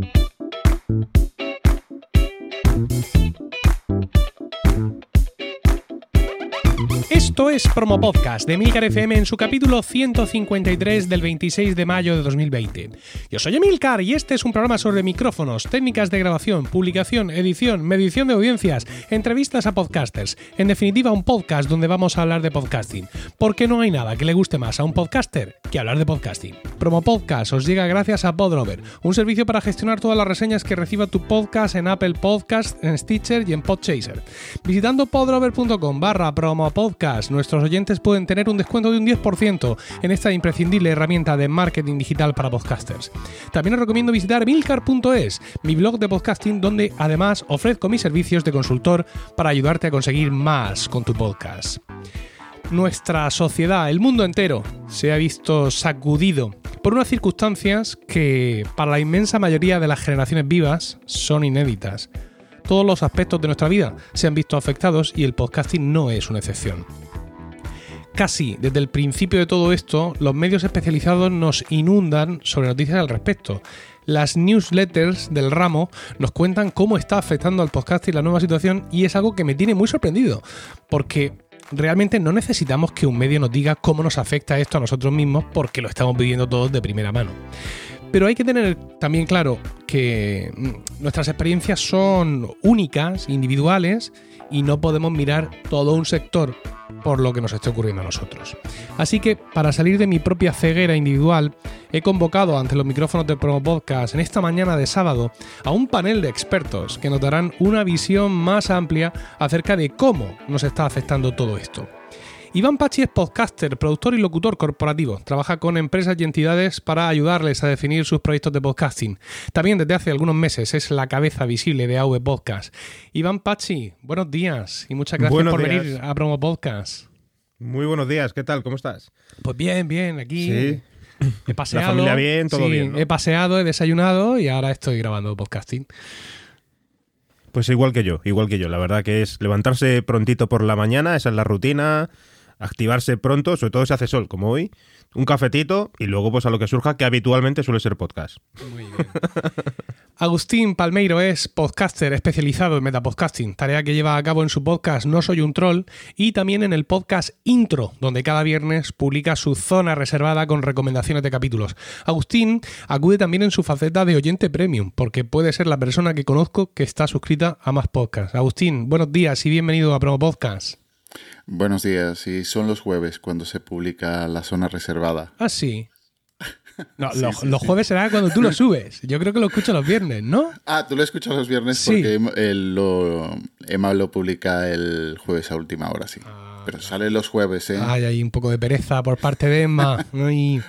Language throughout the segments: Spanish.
Thank you. Esto es Promo Podcast de Emilcar FM en su capítulo 153 del 26 de mayo de 2020. Yo soy Emilcar y este es un programa sobre micrófonos, técnicas de grabación, publicación, edición, medición de audiencias, entrevistas a podcasters. En definitiva, un podcast donde vamos a hablar de podcasting. Porque no hay nada que le guste más a un podcaster que hablar de podcasting. Promo Podcast os llega gracias a Podrover, un servicio para gestionar todas las reseñas que reciba tu podcast en Apple Podcast, en Stitcher y en Podchaser. Visitando podrover.com barra promo nuestros oyentes pueden tener un descuento de un 10% en esta imprescindible herramienta de marketing digital para podcasters. También os recomiendo visitar milcar.es, mi blog de podcasting donde además ofrezco mis servicios de consultor para ayudarte a conseguir más con tu podcast. Nuestra sociedad, el mundo entero, se ha visto sacudido por unas circunstancias que para la inmensa mayoría de las generaciones vivas son inéditas. Todos los aspectos de nuestra vida se han visto afectados y el podcasting no es una excepción. Casi desde el principio de todo esto, los medios especializados nos inundan sobre noticias al respecto. Las newsletters del ramo nos cuentan cómo está afectando al podcasting la nueva situación y es algo que me tiene muy sorprendido, porque realmente no necesitamos que un medio nos diga cómo nos afecta esto a nosotros mismos porque lo estamos viviendo todos de primera mano. Pero hay que tener también claro que mm, nuestras experiencias son únicas, individuales, y no podemos mirar todo un sector por lo que nos esté ocurriendo a nosotros. Así que, para salir de mi propia ceguera individual, he convocado ante los micrófonos de Promo Podcast en esta mañana de sábado a un panel de expertos que nos darán una visión más amplia acerca de cómo nos está afectando todo esto. Iván Pachi es podcaster, productor y locutor corporativo. Trabaja con empresas y entidades para ayudarles a definir sus proyectos de podcasting. También desde hace algunos meses es la cabeza visible de AV Podcast. Iván Pachi, buenos días y muchas gracias por venir a Promo Podcast. Muy buenos días, ¿qué tal? ¿Cómo estás? Pues bien, bien, aquí. Sí. He paseado. La familia bien, todo sí, bien. ¿no? He paseado, he desayunado y ahora estoy grabando podcasting. Pues igual que yo, igual que yo. La verdad que es levantarse prontito por la mañana, esa es la rutina, activarse pronto, sobre todo si hace sol, como hoy, un cafetito y luego pues a lo que surja, que habitualmente suele ser podcast. Muy bien. Agustín Palmeiro es podcaster especializado en metapodcasting, tarea que lleva a cabo en su podcast No Soy un Troll y también en el podcast Intro, donde cada viernes publica su zona reservada con recomendaciones de capítulos. Agustín acude también en su faceta de oyente premium, porque puede ser la persona que conozco que está suscrita a más podcasts. Agustín, buenos días y bienvenido a Promo Podcast. Buenos días, y son los jueves cuando se publica la zona reservada. Ah, sí. No, Sí, los, sí, los sí. jueves será cuando tú lo subes. Yo creo que lo escucho los viernes, ¿no? Ah, tú lo escuchas los viernes porque Emma, el- lo, Emma lo publica el jueves a última hora, sí. Pero sale los jueves, ¿eh? Ay, hay un poco de pereza por parte de Emma. Ay.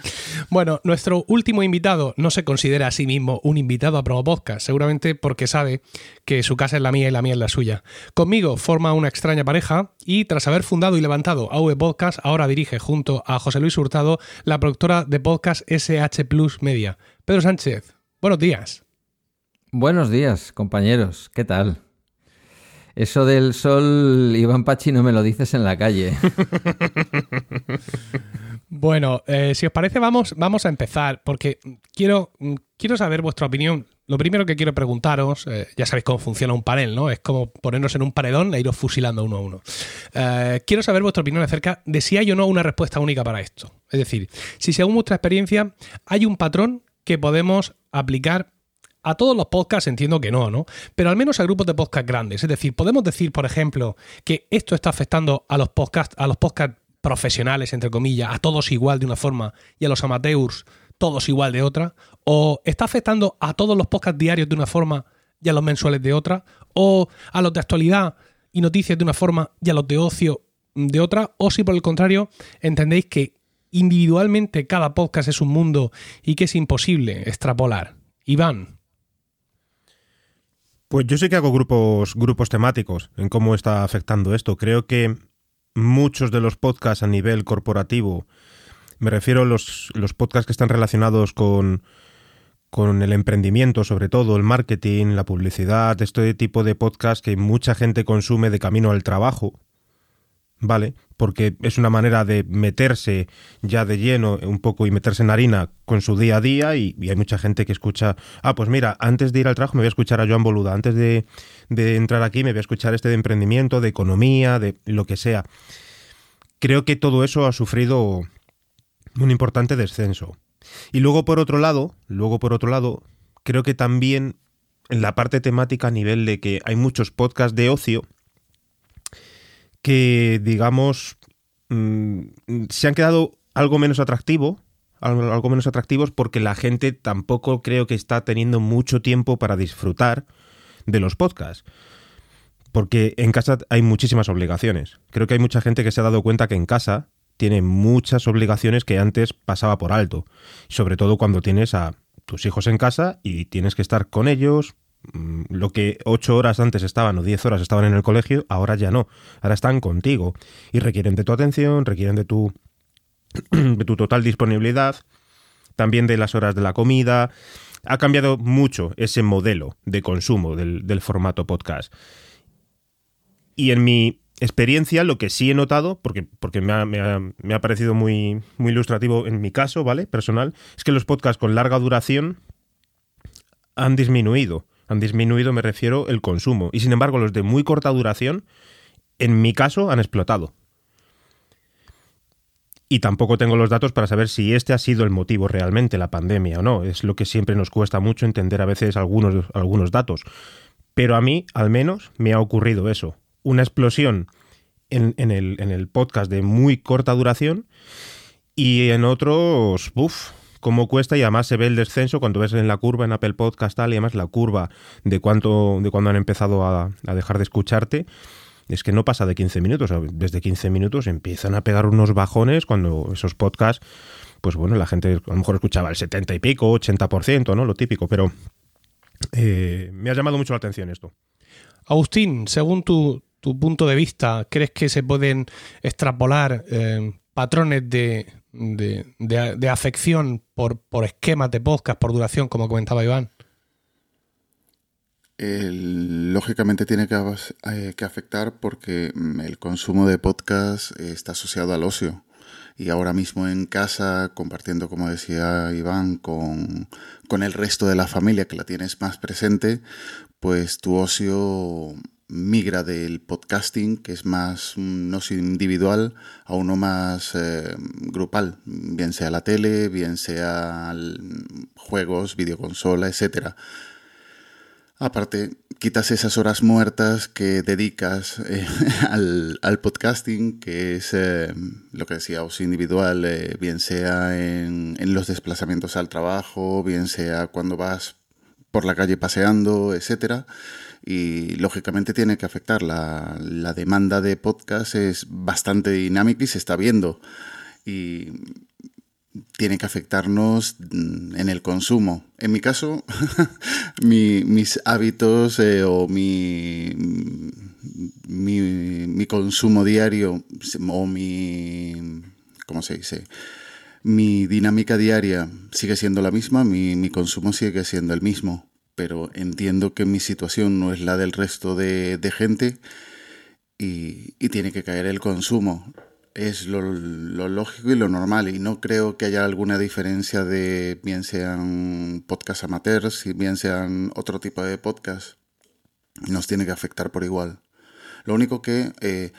Bueno, nuestro último invitado no se considera a sí mismo un invitado a Promo Podcast, seguramente porque sabe que su casa es la mía y la mía es la suya. Conmigo forma una extraña pareja y tras haber fundado y levantado AV Podcast, ahora dirige junto a José Luis Hurtado la productora de podcast SH Plus Media. Pedro Sánchez, buenos días. Buenos días, compañeros. ¿Qué tal? Eso del sol, Iván Pachi, no me lo dices en la calle. Bueno, eh, si os parece, vamos, vamos a empezar, porque quiero, mm, quiero saber vuestra opinión. Lo primero que quiero preguntaros, eh, ya sabéis cómo funciona un panel, ¿no? Es como ponernos en un paredón e iros fusilando uno a uno. Eh, quiero saber vuestra opinión acerca de si hay o no una respuesta única para esto. Es decir, si según vuestra experiencia hay un patrón que podemos aplicar a todos los podcasts entiendo que no, ¿no? Pero al menos a grupos de podcast grandes. Es decir, podemos decir, por ejemplo, que esto está afectando a los podcasts, a los podcasts profesionales, entre comillas, a todos igual de una forma y a los amateurs todos igual de otra, o está afectando a todos los podcasts diarios de una forma y a los mensuales de otra, o a los de actualidad y noticias de una forma y a los de ocio de otra, o si por el contrario entendéis que individualmente cada podcast es un mundo y que es imposible extrapolar. Iván. Pues yo sí que hago grupos, grupos temáticos en cómo está afectando esto. Creo que muchos de los podcasts a nivel corporativo, me refiero a los, los podcasts que están relacionados con, con el emprendimiento, sobre todo el marketing, la publicidad, este tipo de podcasts que mucha gente consume de camino al trabajo, ¿vale? Porque es una manera de meterse ya de lleno un poco y meterse en harina con su día a día y, hay mucha gente que escucha, ah, pues mira, antes de ir al trabajo me voy a escuchar a Joan Boluda, antes de, de entrar aquí me voy a escuchar este de emprendimiento, de economía, de lo que sea. Creo que todo eso ha sufrido un importante descenso. Y luego por otro lado, luego por otro lado, creo que también en la parte temática a nivel de que hay muchos podcasts de ocio que, digamos, mm, se han quedado algo menos atractivo, algo menos atractivos porque la gente tampoco creo que está teniendo mucho tiempo para disfrutar de los podcasts. Porque en casa hay muchísimas obligaciones. Creo que hay mucha gente que se ha dado cuenta que en casa tiene muchas obligaciones que antes pasaba por alto. Sobre todo cuando tienes a tus hijos en casa y tienes que estar con ellos. Mm, lo que ocho horas antes estaban o diez horas estaban en el colegio, ahora ya no. Ahora están contigo y requieren de tu atención, requieren de tu, de tu total disponibilidad, también de las horas de la comida. Ha cambiado mucho ese modelo de consumo del, del formato podcast. Y en mi experiencia, lo que sí he notado, porque, porque me, ha, parecido muy, muy ilustrativo en mi caso, ¿vale? Personal, es que los podcasts con larga duración han disminuido. Han disminuido, me refiero, el consumo. Y sin embargo, los de muy corta duración, en mi caso, han explotado. Y tampoco tengo los datos para saber si este ha sido el motivo realmente, la pandemia o no. Es lo que siempre nos cuesta mucho entender a veces algunos, algunos datos. Pero a mí, al menos, me ha ocurrido eso una explosión en, el, podcast de muy corta duración y en otros, uff, cómo cuesta y además se ve el descenso cuando ves en la curva en Apple Podcast tal y además la curva de cuánto de cuando han empezado a, dejar de escucharte es que no pasa de 15 minutos, desde 15 minutos empiezan a pegar unos bajones cuando esos podcasts, pues bueno, la gente a lo mejor escuchaba el 70 y pico, 80%, ¿no? Lo típico, pero eh, me ha llamado mucho la atención esto. Agustín, según tu, tu punto de vista, ¿crees que se pueden extrapolar eh, patrones de, de, afección por, por, esquemas de podcast, por duración, como comentaba Iván? lógicamente tiene que, eh, que, afectar porque mm, el consumo de podcast está asociado al ocio. Y ahora mismo en casa, compartiendo, como decía Iván, con, con el resto de la familia que la tienes más presente, pues tu ocio migra del podcasting, que es más no individual, a uno más eh, grupal, bien sea la tele, bien sea juegos, videoconsola, etc. Aparte, quitas esas horas muertas que dedicas eh, al, podcasting, que es eh, lo que decía, ocio individual, bien sea en, en los desplazamientos al trabajo, bien sea cuando vas por la calle paseando, etcétera y lógicamente tiene que afectar. La, demanda de podcast es bastante dinámica y se está viendo. Y tiene que afectarnos en el consumo. En mi caso, mis hábitos eh, o mi, mi, consumo diario o mi... ¿Cómo se dice? Mi dinámica diaria sigue siendo la misma, mi, mi consumo sigue siendo el mismo pero entiendo que mi situación no es la del resto de, gente y, tiene que caer el consumo. Es lo, lógico y lo normal y no creo que haya alguna diferencia de bien sean podcast amateurs y bien sean otro tipo de podcast. Nos tiene que afectar por igual. Lo único que eh,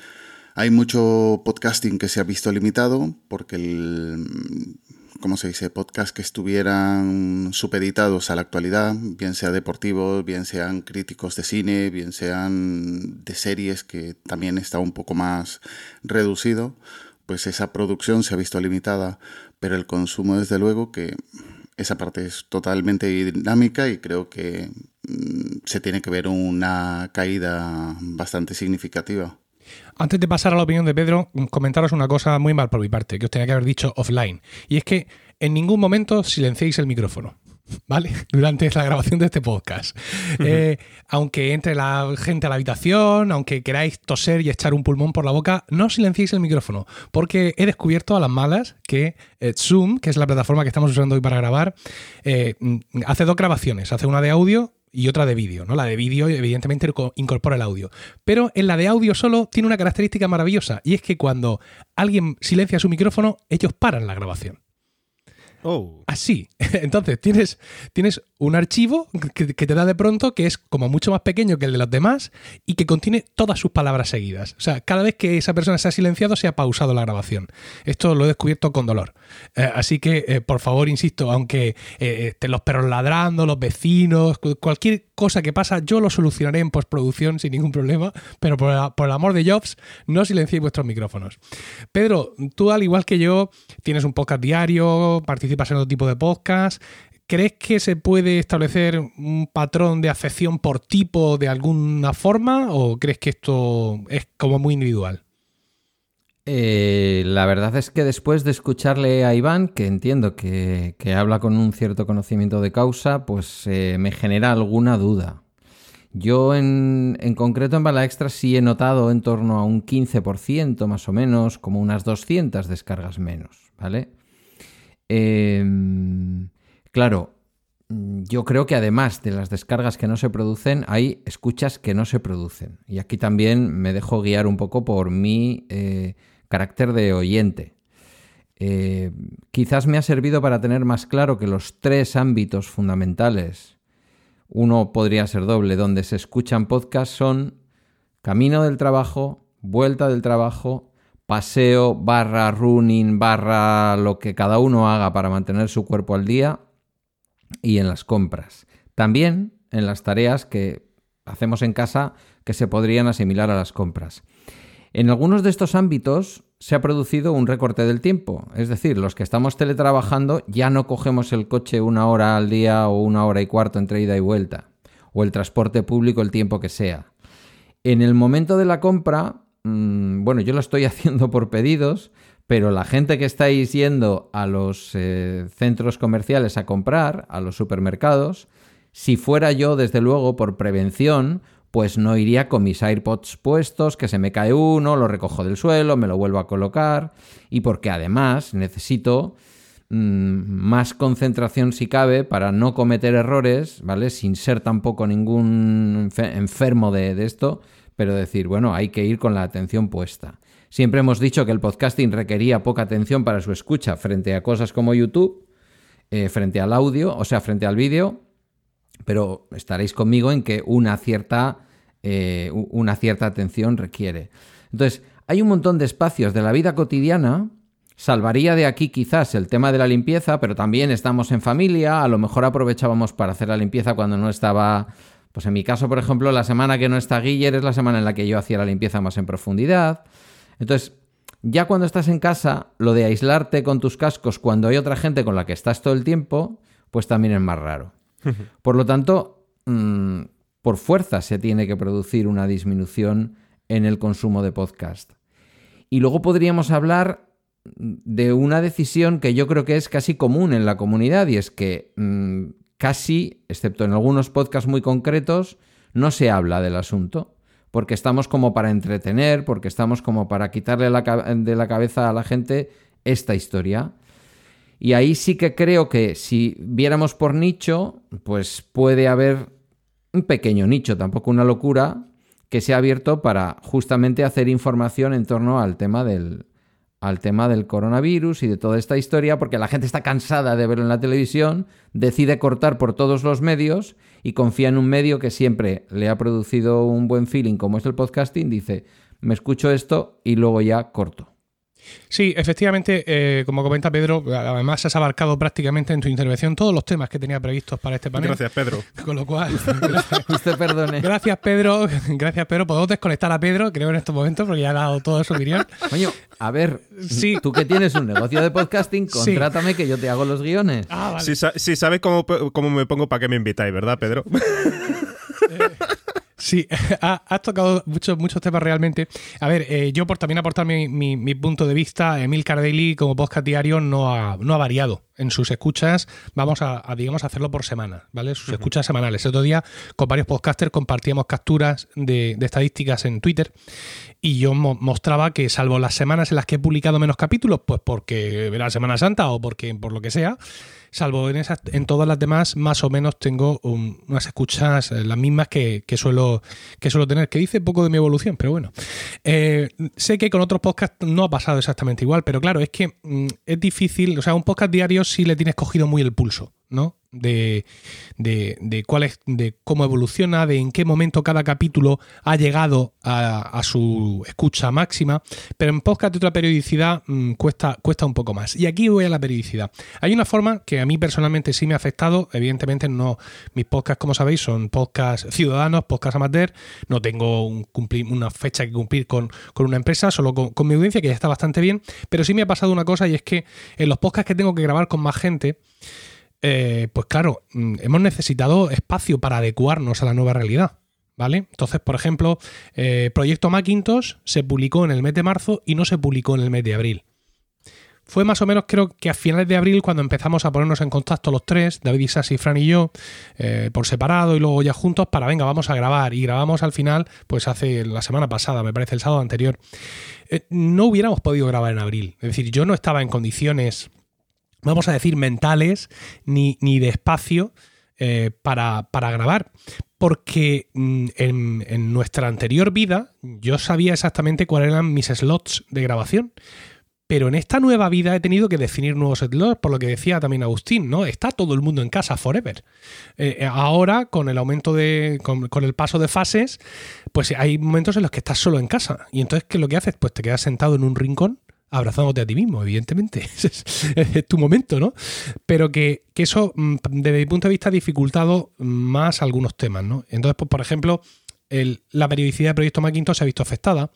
hay mucho podcasting que se ha visto limitado porque el, ¿cómo se dice?, podcasts que estuvieran supeditados a la actualidad, bien sea deportivos, bien sean críticos de cine, bien sean de series, que también está un poco más reducido, pues esa producción se ha visto limitada, pero el consumo, desde luego, que esa parte es totalmente dinámica y creo que mm, se tiene que ver una caída bastante significativa. Antes de pasar a la opinión de Pedro, comentaros una cosa muy mal por mi parte, que os tenía que haber dicho offline. Y es que en ningún momento silenciéis el micrófono. ¿Vale? Durante la grabación de este podcast. Eh, aunque entre la gente a la habitación, aunque queráis toser y echar un pulmón por la boca, no silenciéis el micrófono. Porque he descubierto a las malas que eh, Zoom, que es la plataforma que estamos usando hoy para grabar, eh, hace dos grabaciones. Hace una de audio y otra de vídeo, ¿no? La de vídeo evidentemente incorpora el audio. Pero en la de audio solo tiene una característica maravillosa y es que cuando alguien silencia su micrófono, ellos paran la grabación. Oh. Así. Entonces, tienes, tienes un archivo que, te da de pronto que es como mucho más pequeño que el de los demás y que contiene todas sus palabras seguidas. O sea, cada vez que esa persona se ha silenciado, se ha pausado la grabación. Esto lo he descubierto con dolor. Eh, así que, eh, por favor, insisto, aunque eh, los perros ladrando, los vecinos, cualquier cosa que pasa, yo lo solucionaré en postproducción sin ningún problema, pero por, por el amor de Jobs, no silenciéis vuestros micrófonos. Pedro, tú al igual que yo, tienes un podcast diario, participas en otro tipo de podcast, ¿Crees que se puede establecer un patrón de afección por tipo de alguna forma o crees que esto es como muy individual? Eh, la verdad es que después de escucharle a Iván, que entiendo que, habla con un cierto conocimiento de causa, pues eh, me genera alguna duda. Yo en, concreto en Bala Extra sí he notado en torno a un 15% más o menos, como unas 200 descargas menos, ¿vale? Eh, Claro, mm, yo creo que además de las descargas que no se producen, hay escuchas que no se producen. Y aquí también me dejo guiar un poco por mi eh, carácter de oyente. Eh, quizás me ha servido para tener más claro que los tres ámbitos fundamentales, uno podría ser doble, donde se escuchan podcasts son camino del trabajo, vuelta del trabajo, paseo barra running barra lo que cada uno haga para mantener su cuerpo al día y en las compras. También en las tareas que hacemos en casa que se podrían asimilar a las compras. En algunos de estos ámbitos se ha producido un recorte del tiempo, es decir, los que estamos teletrabajando ya no cogemos el coche una hora al día o una hora y cuarto entre ida y vuelta, o el transporte público el tiempo que sea. En el momento de la compra, mm, bueno, yo lo estoy haciendo por pedidos, pero la gente que estáis yendo a los eh, centros comerciales a comprar, a los supermercados, si fuera yo, desde luego, por prevención, pues no iría con mis AirPods puestos, que se me cae uno, lo recojo del suelo, me lo vuelvo a colocar, y porque además necesito mm, más concentración si cabe para no cometer errores, ¿vale? Sin ser tampoco ningún enfermo de, de esto, pero decir, bueno, hay que ir con la atención puesta. Siempre hemos dicho que el podcasting requería poca atención para su escucha frente a cosas como YouTube, eh, frente al audio, o sea, frente al vídeo, pero estaréis conmigo en que una cierta, eh, una cierta atención requiere. Entonces, hay un montón de espacios de la vida cotidiana. Salvaría de aquí quizás el tema de la limpieza, pero también estamos en familia, a lo mejor aprovechábamos para hacer la limpieza cuando no estaba pues en mi caso, por ejemplo, la semana que no está Guiller es la semana en la que yo hacía la limpieza más en profundidad. Entonces, ya cuando estás en casa, lo de aislarte con tus cascos cuando hay otra gente con la que estás todo el tiempo, pues también es más raro. Por lo tanto, mm, por fuerza se tiene que producir una disminución en el consumo de podcast. Y luego podríamos hablar de una decisión que yo creo que es casi común en la comunidad y es que mm, casi, excepto en algunos podcasts muy concretos, no se habla del asunto porque estamos como para entretener, porque estamos como para quitarle de la cabeza a la gente esta historia. Y ahí sí que creo que si viéramos por nicho, pues puede haber un pequeño nicho, tampoco una locura, que se ha abierto para justamente hacer información en torno al tema del, al tema del coronavirus y de toda esta historia, porque la gente está cansada de verlo en la televisión, decide cortar por todos los medios y confía en un medio que siempre le ha producido un buen feeling, como es el podcasting, dice, me escucho esto y luego ya corto. Sí, efectivamente, eh, como comenta Pedro, además has abarcado prácticamente en tu intervención todos los temas que tenía previstos para este panel. Gracias, Pedro. Con lo cual, usted perdone. Gracias, Pedro. Gracias, Pedro. Podemos desconectar a Pedro, creo, en estos momentos, porque ya ha dado toda su opinión. Coño, a ver, sí. tú que tienes un negocio de podcasting, contrátame que yo te hago los guiones. Ah, vale. Si, sabes cómo, cómo me pongo, ¿para qué me invitáis, verdad, Pedro? Eh, Sí, has tocado muchos, muchos temas realmente. A ver, eh, yo por también aportar mi, punto de vista, Emil Cardelli como podcast diario no ha, no ha variado en sus escuchas. Vamos a, digamos, hacerlo por semana, ¿vale? Sus escuchas semanales. El otro día con varios podcasters compartíamos capturas de, estadísticas en Twitter y yo mostraba que salvo las semanas en las que he publicado menos capítulos, pues porque era Semana Santa o porque por lo que sea, salvo en, esas, en todas las demás, más o menos tengo unas escuchas eh, las mismas que, suelo, que suelo tener, que dice poco de mi evolución, pero bueno. Eh, sé que con otros podcasts no ha pasado exactamente igual, pero claro, es que mm, es difícil, o sea, un podcast diario sí le tienes cogido muy el pulso, ¿no? de, de, cuál es, de cómo evoluciona, de en qué momento cada capítulo ha llegado a, su escucha máxima, pero en podcast de otra periodicidad mm, cuesta, cuesta un poco más. Y aquí voy a la periodicidad. Hay una forma que a mí personalmente sí me ha afectado, evidentemente no, mis podcasts, como sabéis, son podcasts ciudadanos, podcasts amateur, no tengo un cumplir, una fecha que cumplir con, una empresa, solo con, con mi audiencia, que ya está bastante bien, pero sí me ha pasado una cosa y es que en los podcasts que tengo que grabar con más gente, eh, pues claro, mm, hemos necesitado espacio para adecuarnos a la nueva realidad. ¿Vale? Entonces, por ejemplo, eh, Proyecto Macintosh se publicó en el mes de marzo y no se publicó en el mes de abril. Fue más o menos, creo que a finales de abril, cuando empezamos a ponernos en contacto los tres, David Isasi, Fran y yo, eh, por separado y luego ya juntos, para venga, vamos a grabar. Y grabamos al final, pues hace la semana pasada, me parece, el sábado anterior. no hubiéramos podido grabar en abril. Es decir, yo no estaba en condiciones vamos a decir, mentales ni, ni de espacio eh, para, grabar. Porque mm, en, nuestra anterior vida yo sabía exactamente cuáles eran mis slots de grabación. Pero en esta nueva vida he tenido que definir nuevos slots, por lo que decía también Agustín, ¿no? Está todo el mundo en casa forever. Eh, eh, ahora, con el aumento de. Con, con, el paso de fases, pues hay momentos en los que estás solo en casa. Y entonces, ¿qué es lo que haces? Pues te quedas sentado en un rincón abrazándote a ti mismo, evidentemente. es, tu momento, ¿no? Pero que, eso, mm, desde mi punto de vista, ha dificultado más algunos temas, ¿no? Entonces, pues, por ejemplo, la periodicidad de Proyecto Macintosh se ha visto afectada.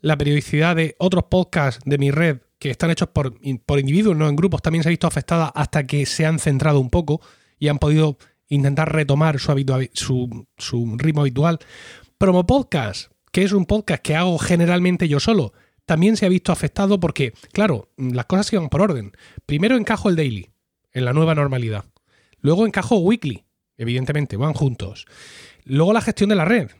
La periodicidad de otros podcasts de mi red que están hechos por, por individuos, no en grupos, también se ha visto afectada hasta que se han centrado un poco y han podido intentar retomar su ritmo habitual. Promo Podcast, que es un podcast que hago generalmente yo solo, también se ha visto afectado porque, claro, las cosas iban por orden. Primero encajo el daily, en la nueva normalidad. Luego encajo weekly, evidentemente, van juntos. Luego la gestión de la red.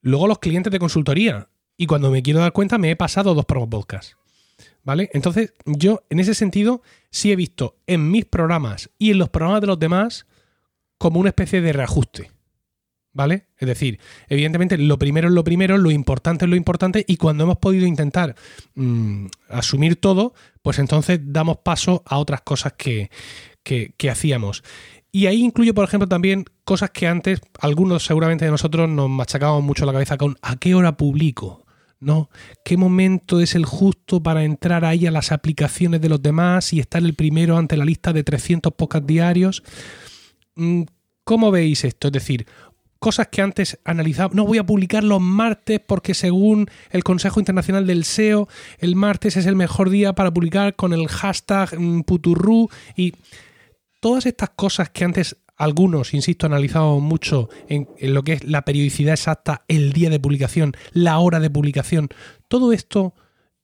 Luego los clientes de consultoría. Y cuando me quiero dar cuenta, me he pasado dos podcasts. ¿Vale? Entonces, yo en ese sentido sí he visto en mis programas y en los programas de los demás como una especie de reajuste. ¿Vale? Es decir, evidentemente lo primero es lo primero, lo importante es lo importante y cuando hemos podido intentar mm, asumir todo, pues entonces damos paso a otras cosas que, que, hacíamos. Y ahí incluyo, por ejemplo, también cosas que antes algunos seguramente de nosotros nos machacábamos mucho la cabeza con ¿a qué hora publico? ¿no? ¿Qué momento es el justo para entrar ahí a las aplicaciones de los demás y estar el primero ante la lista de 300 podcasts diarios? Mm, ¿Cómo veis esto? Es decir, cosas que antes analizaba. No voy a publicar los martes porque según el Consejo Internacional del SEO, el martes es el mejor día para publicar con el hashtag mm, puturru y todas estas cosas que antes algunos, insisto, analizábamos mucho en, lo que es la periodicidad exacta, el día de publicación, la hora de publicación. Todo esto,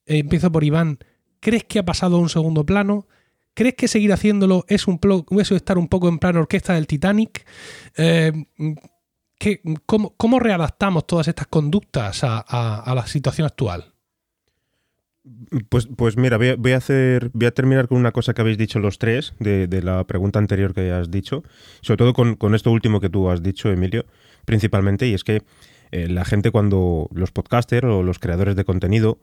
eh, empiezo por Iván, ¿crees que ha pasado a un segundo plano? ¿Crees que seguir haciéndolo es un eso estar un poco en plan orquesta del Titanic? Eh, cómo, readaptamos todas estas conductas a, la situación actual? Pues, pues mira, voy a, hacer, voy a terminar con una cosa que habéis dicho los tres de, la pregunta anterior que has dicho, sobre todo con, esto último que tú has dicho, Emilio, principalmente, y es que eh, la gente cuando los podcasters o los creadores de contenido,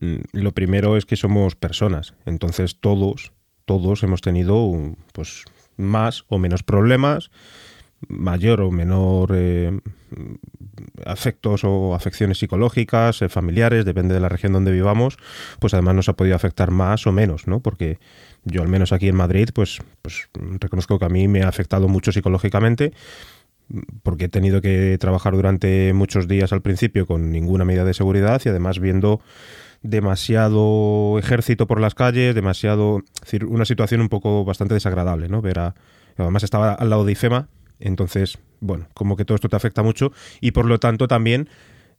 mm, lo primero es que somos personas, entonces todos, todos hemos tenido pues más o menos problemas, mayor o menor eh, afectos o afecciones psicológicas, eh, familiares, depende de la región donde vivamos, pues además nos ha podido afectar más o menos, ¿no? Porque yo al menos aquí en Madrid, pues, pues reconozco que a mí me ha afectado mucho psicológicamente porque he tenido que trabajar durante muchos días al principio con ninguna medida de seguridad y además viendo demasiado ejército por las calles, demasiado, decir, una situación un poco bastante desagradable, ¿no? Ver a, además estaba al lado de IFEMA, entonces, bueno, como que todo esto te afecta mucho y por lo tanto también,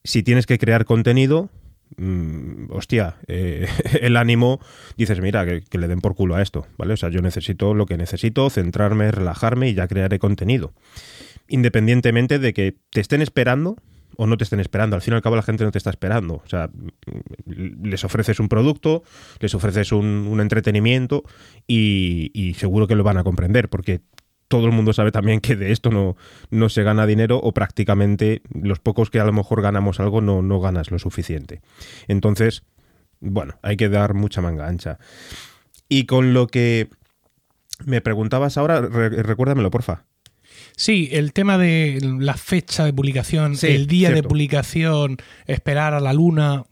si tienes que crear contenido, mm, hostia, eh, el ánimo, dices, mira, que, le den por culo a esto, ¿vale? O sea, yo necesito lo que necesito, centrarme, relajarme y ya crearé contenido. Independientemente de que te estén esperando, o no te estén esperando. Al fin y al cabo la gente no te está esperando. O sea, les ofreces un producto, les ofreces un, entretenimiento y, seguro que lo van a comprender porque todo el mundo sabe también que de esto no, no se gana dinero o prácticamente los pocos que a lo mejor ganamos algo no, no ganas lo suficiente. Entonces, bueno, hay que dar mucha manga ancha. Y con lo que me preguntabas ahora, recuérdamelo, porfa. Sí, el tema de la fecha de publicación, el día de publicación, esperar a la luna,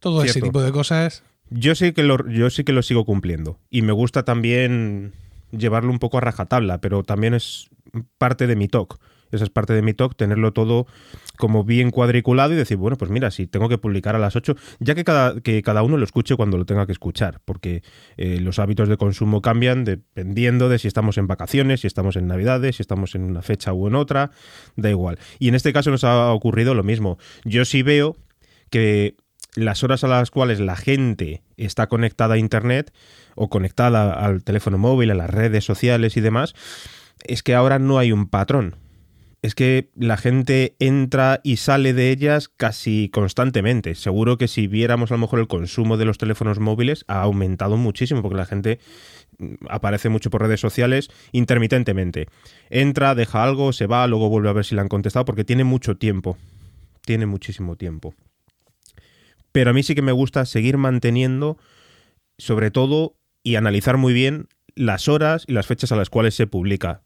todo ese tipo de cosas. Yo sí que lo, yo sí que lo sigo cumpliendo. Y me gusta también llevarlo un poco a rajatabla, pero también es parte de mi talk. Esa es parte de mi talk, tenerlo todo como bien cuadriculado y decir, bueno, pues mira, si tengo que publicar a las 8, ya que cada, que cada uno lo escuche cuando lo tenga que escuchar, porque eh, los hábitos de consumo cambian dependiendo de si estamos en vacaciones, si estamos en Navidades, si estamos en una fecha u en otra, da igual. Y en este caso nos ha ocurrido lo mismo. Yo sí veo que las horas a las cuales la gente está conectada a Internet o conectada al teléfono móvil, a las redes sociales y demás, es que ahora no hay un patrón es que la gente entra y sale de ellas casi constantemente. Seguro que si viéramos a lo mejor el consumo de los teléfonos móviles ha aumentado muchísimo porque la gente mm, aparece mucho por redes sociales intermitentemente. Entra, deja algo, se va, luego vuelve a ver si le han contestado porque tiene mucho tiempo. Tiene muchísimo tiempo. Pero a mí sí que me gusta seguir manteniendo, sobre todo, y analizar muy bien las horas y las fechas a las cuales se publica.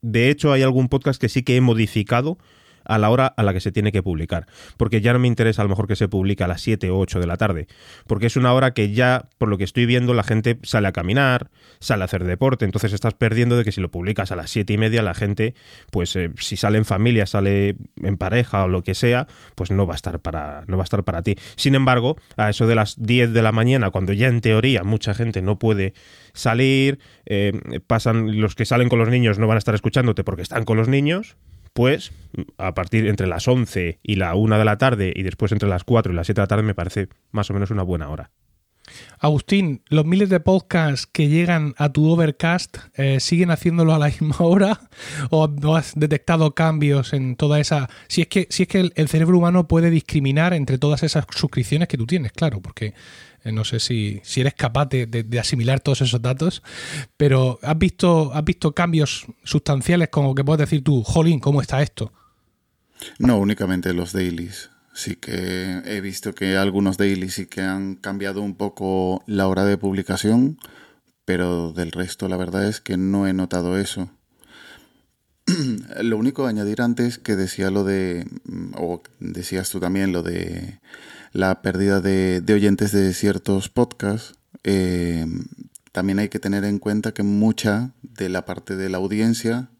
De hecho, hay algún podcast que sí que he modificado a la hora a la que se tiene que publicar. Porque ya no me interesa a lo mejor que se publique a las 7 o 8 de la tarde. Porque es una hora que ya, por lo que estoy viendo, la gente sale a caminar, sale a hacer deporte. Entonces estás perdiendo de que si lo publicas a las 7 y media, la gente, pues eh, si sale en familia, sale en pareja o lo que sea, pues no va a estar para, no va a estar para ti. Sin embargo, a eso de las 10 de la mañana, cuando ya en teoría mucha gente no puede salir, eh, pasan los que salen con los niños no van a estar escuchándote porque están con los niños, pues a partir entre las 11 y la 1 de la tarde y después entre las 4 y las 7 de la tarde me parece más o menos una buena hora. Agustín, ¿los miles de podcasts que llegan a tu Overcast eh, siguen haciéndolo a la misma hora? ¿O has detectado cambios en toda esa...? Si es que, si es que el, cerebro humano puede discriminar entre todas esas suscripciones que tú tienes, claro, porque eh, no sé si, si, eres capaz de, asimilar todos esos datos, pero ¿has visto, ¿has visto cambios sustanciales como que puedes decir tú, jolín, ¿cómo está esto? No, únicamente los dailies. Sí que he visto que algunos dailies sí que han cambiado un poco la hora de publicación, pero del resto la verdad es que no he notado eso. lo único a añadir antes que decía lo de, o decías tú también lo de la pérdida de, oyentes de ciertos podcasts, eh, también hay que tener en cuenta que mucha de la parte de la audiencia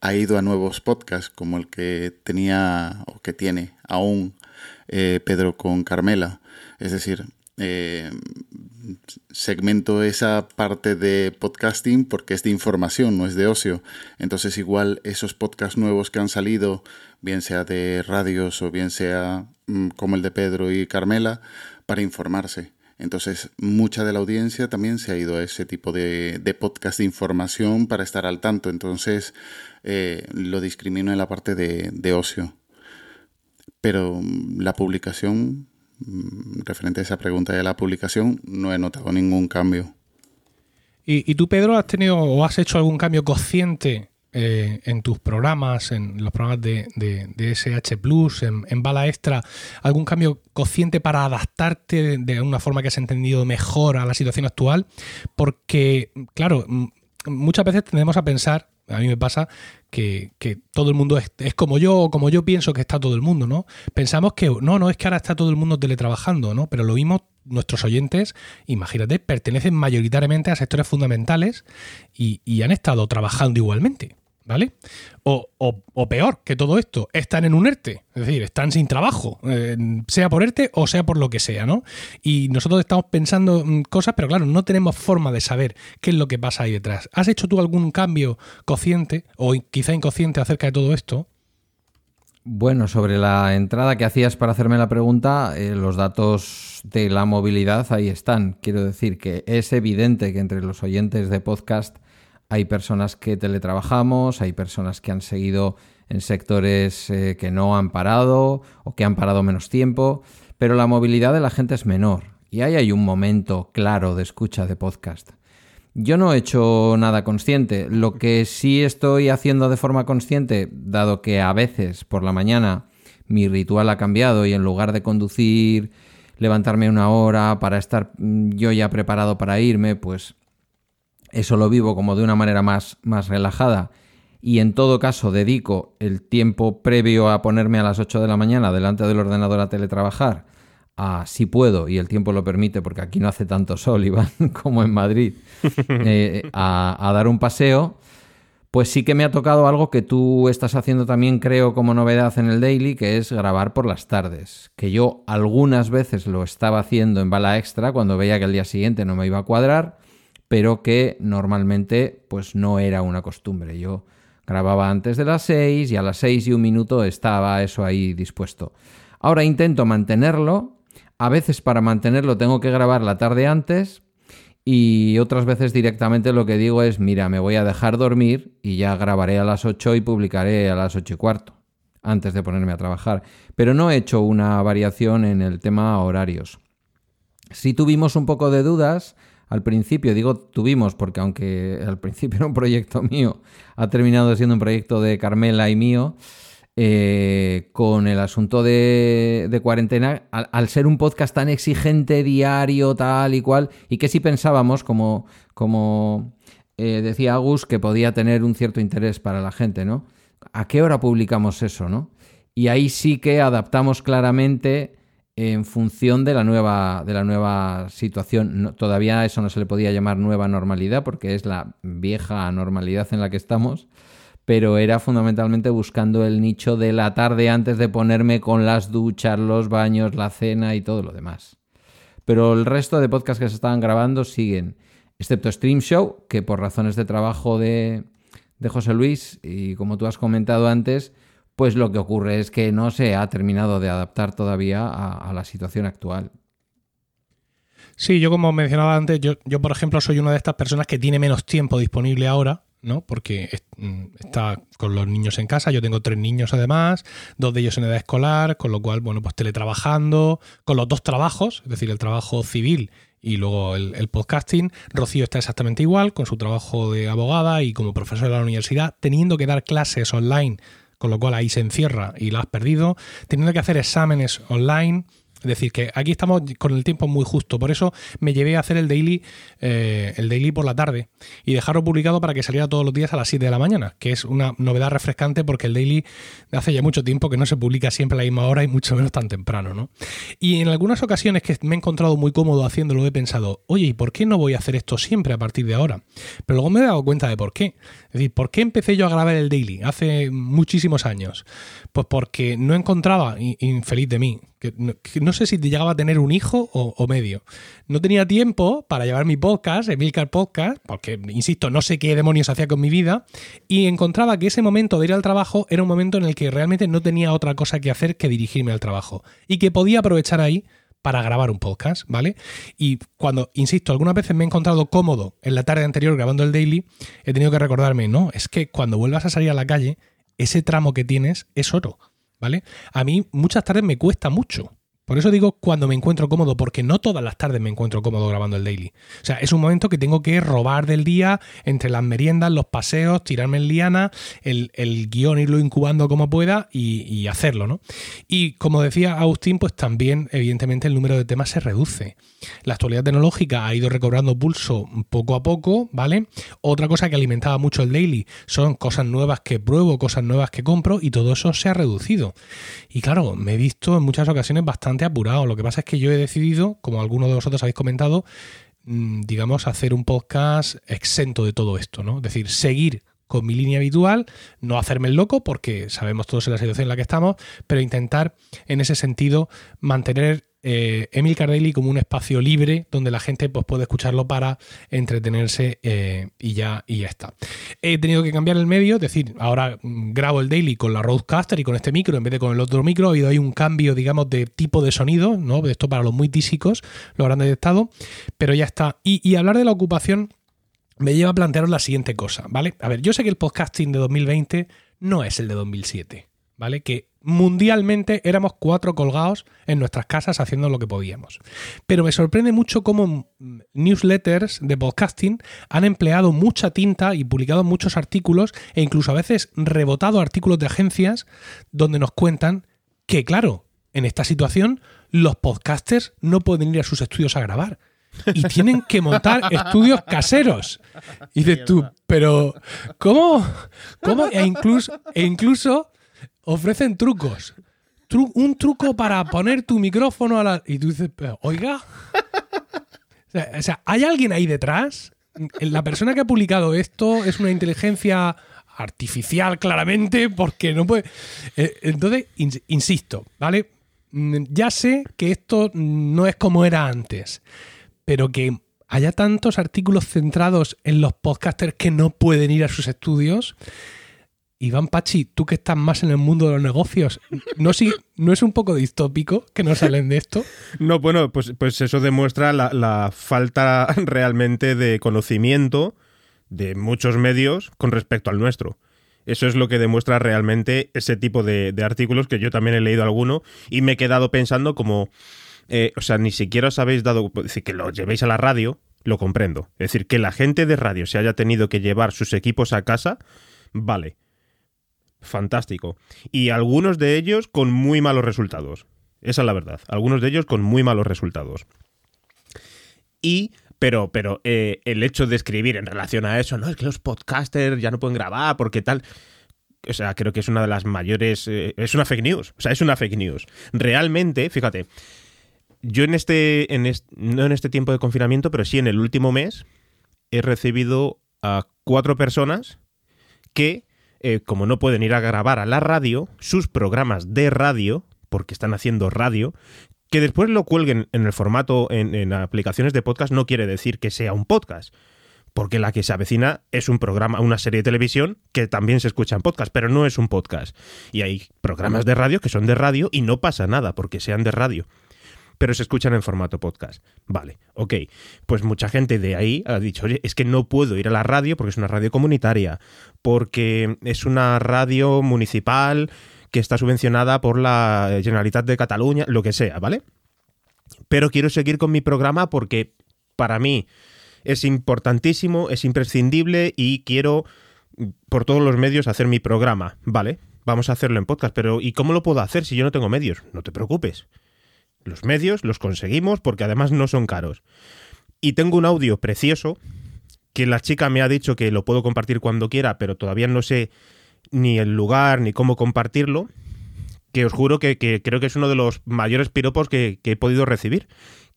ha ido a nuevos podcasts, como el que tenía o que tiene aún eh, Pedro con Carmela. Es decir, eh, segmento esa parte de podcasting porque es de información, no es de ocio. Entonces igual esos podcasts nuevos que han salido, bien sea de radios o bien sea mm, como el de Pedro y Carmela, para informarse. Entonces, mucha de la audiencia también se ha ido a ese tipo de, podcast de información para estar al tanto. Entonces, eh, lo discrimino en la parte de, ocio. Pero mm, la publicación, mm, referente a esa pregunta de la publicación, no he notado ningún cambio. ¿Y, tú, Pedro, has tenido o has hecho algún cambio consciente eh, en tus programas, en los programas de, SH Plus, en, Bala Extra, algún cambio consciente para adaptarte de, una forma que has entendido mejor a la situación actual? Porque, claro, muchas veces tendemos a pensar, a mí me pasa, que, todo el mundo es, como yo o como yo pienso que está todo el mundo, ¿no? Pensamos que no, no es que ahora está todo el mundo teletrabajando, ¿no? Pero lo mismo nuestros oyentes, imagínate, pertenecen mayoritariamente a sectores fundamentales y han estado trabajando igualmente. ¿Vale? O, peor que todo esto, están en un ERTE, es decir, están sin trabajo, eh, sea por ERTE o sea por lo que sea, ¿no? Y nosotros estamos pensando cosas, pero claro, no tenemos forma de saber qué es lo que pasa ahí detrás. ¿Has hecho tú algún cambio consciente o quizá inconsciente acerca de todo esto? Bueno, sobre la entrada que hacías para hacerme la pregunta, eh, los datos de la movilidad ahí están. Quiero decir que es evidente que entre los oyentes de podcast hay personas que teletrabajamos, hay personas que han seguido en sectores eh, que no han parado o que han parado menos tiempo, pero la movilidad de la gente es menor y ahí hay un momento claro de escucha de podcast. Yo no he hecho nada consciente. Lo que sí estoy haciendo de forma consciente, dado que a veces por la mañana mi ritual ha cambiado y en lugar de conducir, levantarme una hora para estar mm, yo ya preparado para irme, pues eso lo vivo como de una manera más, más relajada. Y en todo caso dedico el tiempo previo a ponerme a las 8 de la mañana delante del ordenador a teletrabajar si puedo, y el tiempo lo permite, porque aquí no hace tanto sol, Iván, como en Madrid, eh, a, dar un paseo, pues sí que me ha tocado algo que tú estás haciendo también, creo, como novedad en el daily, que es grabar por las tardes. Que yo algunas veces lo estaba haciendo en bala extra cuando veía que el día siguiente no me iba a cuadrar, pero que normalmente pues no era una costumbre. Yo grababa antes de las 6 y a las 6 y un minuto estaba eso ahí dispuesto. Ahora intento mantenerlo a veces para mantenerlo tengo que grabar la tarde antes y otras veces directamente lo que digo es, mira, me voy a dejar dormir y ya grabaré a las 8 y publicaré a las 8 y cuarto, antes de ponerme a trabajar. Pero no he hecho una variación en el tema horarios. Si tuvimos un poco de dudas al principio, digo tuvimos porque aunque al principio era un proyecto mío, ha terminado siendo un proyecto de Carmela y mío. Eh, con el asunto de, cuarentena, al, ser un podcast tan exigente, diario, tal y cual, y que si pensábamos, como, como eh, decía Agus, que podía tener un cierto interés para la gente, ¿no? ¿A qué hora publicamos eso, no? Y ahí sí que adaptamos claramente en función de la nueva, de la nueva situación. todavía eso no se le podía llamar nueva normalidad porque es la vieja normalidad en la que estamos pero era fundamentalmente buscando el nicho de la tarde antes de ponerme con las duchas, los baños, la cena y todo lo demás. Pero el resto de podcasts que se estaban grabando siguen, excepto Stream Show, que por razones de trabajo de, José Luis, y como tú has comentado antes, pues lo que ocurre es que no se ha terminado de adaptar todavía a, la situación actual. Sí, yo como mencionaba antes, yo, por ejemplo soy una de estas personas que tiene menos tiempo disponible ahora ¿no? Porque mm, está con los niños en casa, yo tengo tres niños además, dos de ellos en edad escolar, con lo cual, bueno, pues teletrabajando, con los dos trabajos, es decir, el trabajo civil y luego el, podcasting. Rocío está exactamente igual, con su trabajo de abogada y como profesor de la universidad, teniendo que dar clases online, con lo cual ahí se encierra y la has perdido, teniendo que hacer exámenes online es decir, que aquí estamos con el tiempo muy justo. Por eso me llevé a hacer el daily, eh, el daily por la tarde y dejarlo publicado para que saliera todos los días a las 7 de la mañana, que es una novedad refrescante porque el daily hace ya mucho tiempo que no se publica siempre a la misma hora y mucho menos tan temprano. ¿no? Y en algunas ocasiones que me he encontrado muy cómodo haciéndolo, he pensado, oye, ¿y por qué no voy a hacer esto siempre a partir de ahora? Pero luego me he dado cuenta de por qué. Es decir, ¿por qué empecé yo a grabar el daily hace muchísimos años? Pues porque no encontraba, infeliz de mí, que no, sé si llegaba a tener un hijo o, medio. No tenía tiempo para llevar mi podcast, Emilcar Podcast, porque, insisto, no sé qué demonios hacía con mi vida, y encontraba que ese momento de ir al trabajo era un momento en el que realmente no tenía otra cosa que hacer que dirigirme al trabajo, y que podía aprovechar ahí para grabar un podcast, ¿vale? Y cuando, insisto, algunas veces me he encontrado cómodo en la tarde anterior grabando el daily, he tenido que recordarme, no, es que cuando vuelvas a salir a la calle, ese tramo que tienes es oro. ¿vale? A mí muchas tardes me cuesta mucho. Por eso digo cuando me encuentro cómodo, porque no todas las tardes me encuentro cómodo grabando el daily. O sea, es un momento que tengo que robar del día entre las meriendas, los paseos, tirarme en liana, el, guion irlo incubando como pueda y, hacerlo, ¿no? Y como decía Agustín, pues también, evidentemente, el número de temas se reduce. La actualidad tecnológica ha ido recobrando pulso poco a poco, ¿vale? Otra cosa que alimentaba mucho el daily son cosas nuevas que pruebo, cosas nuevas que compro y todo eso se ha reducido. Y claro, me he visto en muchas ocasiones bastante apurado. Lo que pasa es que yo he decidido, como algunos de vosotros habéis comentado, mm, digamos, hacer un podcast exento de todo esto, ¿no? Es decir, seguir con mi línea habitual, no hacerme el loco porque sabemos todos en la situación en la que estamos, pero intentar en ese sentido mantener eh, Emil Cardelli como un espacio libre donde la gente pues, puede escucharlo para entretenerse eh, y, ya, y ya está. He tenido que cambiar el medio, es decir, ahora grabo el daily con la Roadcaster y con este micro en vez de con el otro micro. Ha habido ahí un cambio, digamos, de tipo de sonido, ¿no? Esto para los muy tísicos lo habrán detectado, pero ya está. y hablar de la ocupación me lleva a plantearos la siguiente cosa, ¿vale? A ver, yo sé que el podcasting de 2020 no es el de 2007, ¿vale? Que mundialmente éramos cuatro colgados en nuestras casas haciendo lo que podíamos. Pero me sorprende mucho cómo newsletters de podcasting han empleado mucha tinta y publicado muchos artículos e incluso a veces rebotado artículos de agencias donde nos cuentan que, claro, en esta situación los podcasters no pueden ir a sus estudios a grabar y tienen que montar estudios caseros. Y dices tú, pero ¿cómo? ¿Cómo? E incluso, e incluso ofrecen trucos. un truco para poner tu micrófono a la... Y tú dices, oiga. O sea, ¿hay alguien ahí detrás? La persona que ha publicado esto es una inteligencia artificial, claramente, porque no puede... Eh, entonces, insisto, ¿vale? Mm, ya sé que esto no es como era antes, pero que haya tantos artículos centrados en los podcasters que no pueden ir a sus estudios. Iván Pachi, tú que estás más en el mundo de los negocios, ¿no, ¿no es un poco distópico que no salen de esto? No, bueno, pues, pues eso demuestra la, falta realmente de conocimiento de muchos medios con respecto al nuestro. Eso es lo que demuestra realmente ese tipo de, de artículos que yo también he leído alguno y me he quedado pensando como eh, o sea, ni siquiera os habéis dado, es decir, que lo llevéis a la radio, lo comprendo. Es decir, que la gente de radio se haya tenido que llevar sus equipos a casa, vale. Fantástico. Y algunos de ellos con muy malos resultados. Esa es la verdad. Algunos de ellos con muy malos resultados. Y pero, pero eh, el hecho de escribir en relación a eso, no, es que los podcasters ya no pueden grabar porque tal. O sea, creo que es una de las mayores. Eh, es una fake news. O sea, es una fake news. Realmente, fíjate, yo en este, en no en este tiempo de confinamiento, pero sí en el último mes, he recibido a cuatro personas que, eh, como no pueden ir a grabar a la radio, sus programas de radio, porque están haciendo radio, que después lo cuelguen en el formato en, en aplicaciones de podcast no quiere decir que sea un podcast porque la que se avecina es un programa, una serie de televisión que también se escucha en podcast, pero no es un podcast. Y hay programas de radio que son de radio y no pasa nada porque sean de radio pero se escuchan en formato podcast. Vale, ok. Pues mucha gente de ahí ha dicho, oye, es que no puedo ir a la radio porque es una radio comunitaria, porque es una radio municipal que está subvencionada por la Generalitat de Cataluña, lo que sea, ¿vale? Pero quiero seguir con mi programa porque para mí es importantísimo, es imprescindible y quiero por todos los medios hacer mi programa, ¿vale? Vamos a hacerlo en podcast, pero ¿y cómo lo puedo hacer si yo no tengo medios? No te preocupes. Los medios los conseguimos porque además no son caros. Y tengo un audio precioso que la chica me ha dicho que lo puedo compartir cuando quiera, pero todavía no sé ni el lugar ni cómo compartirlo. Que os juro que, creo que es uno de los mayores piropos que, he podido recibir.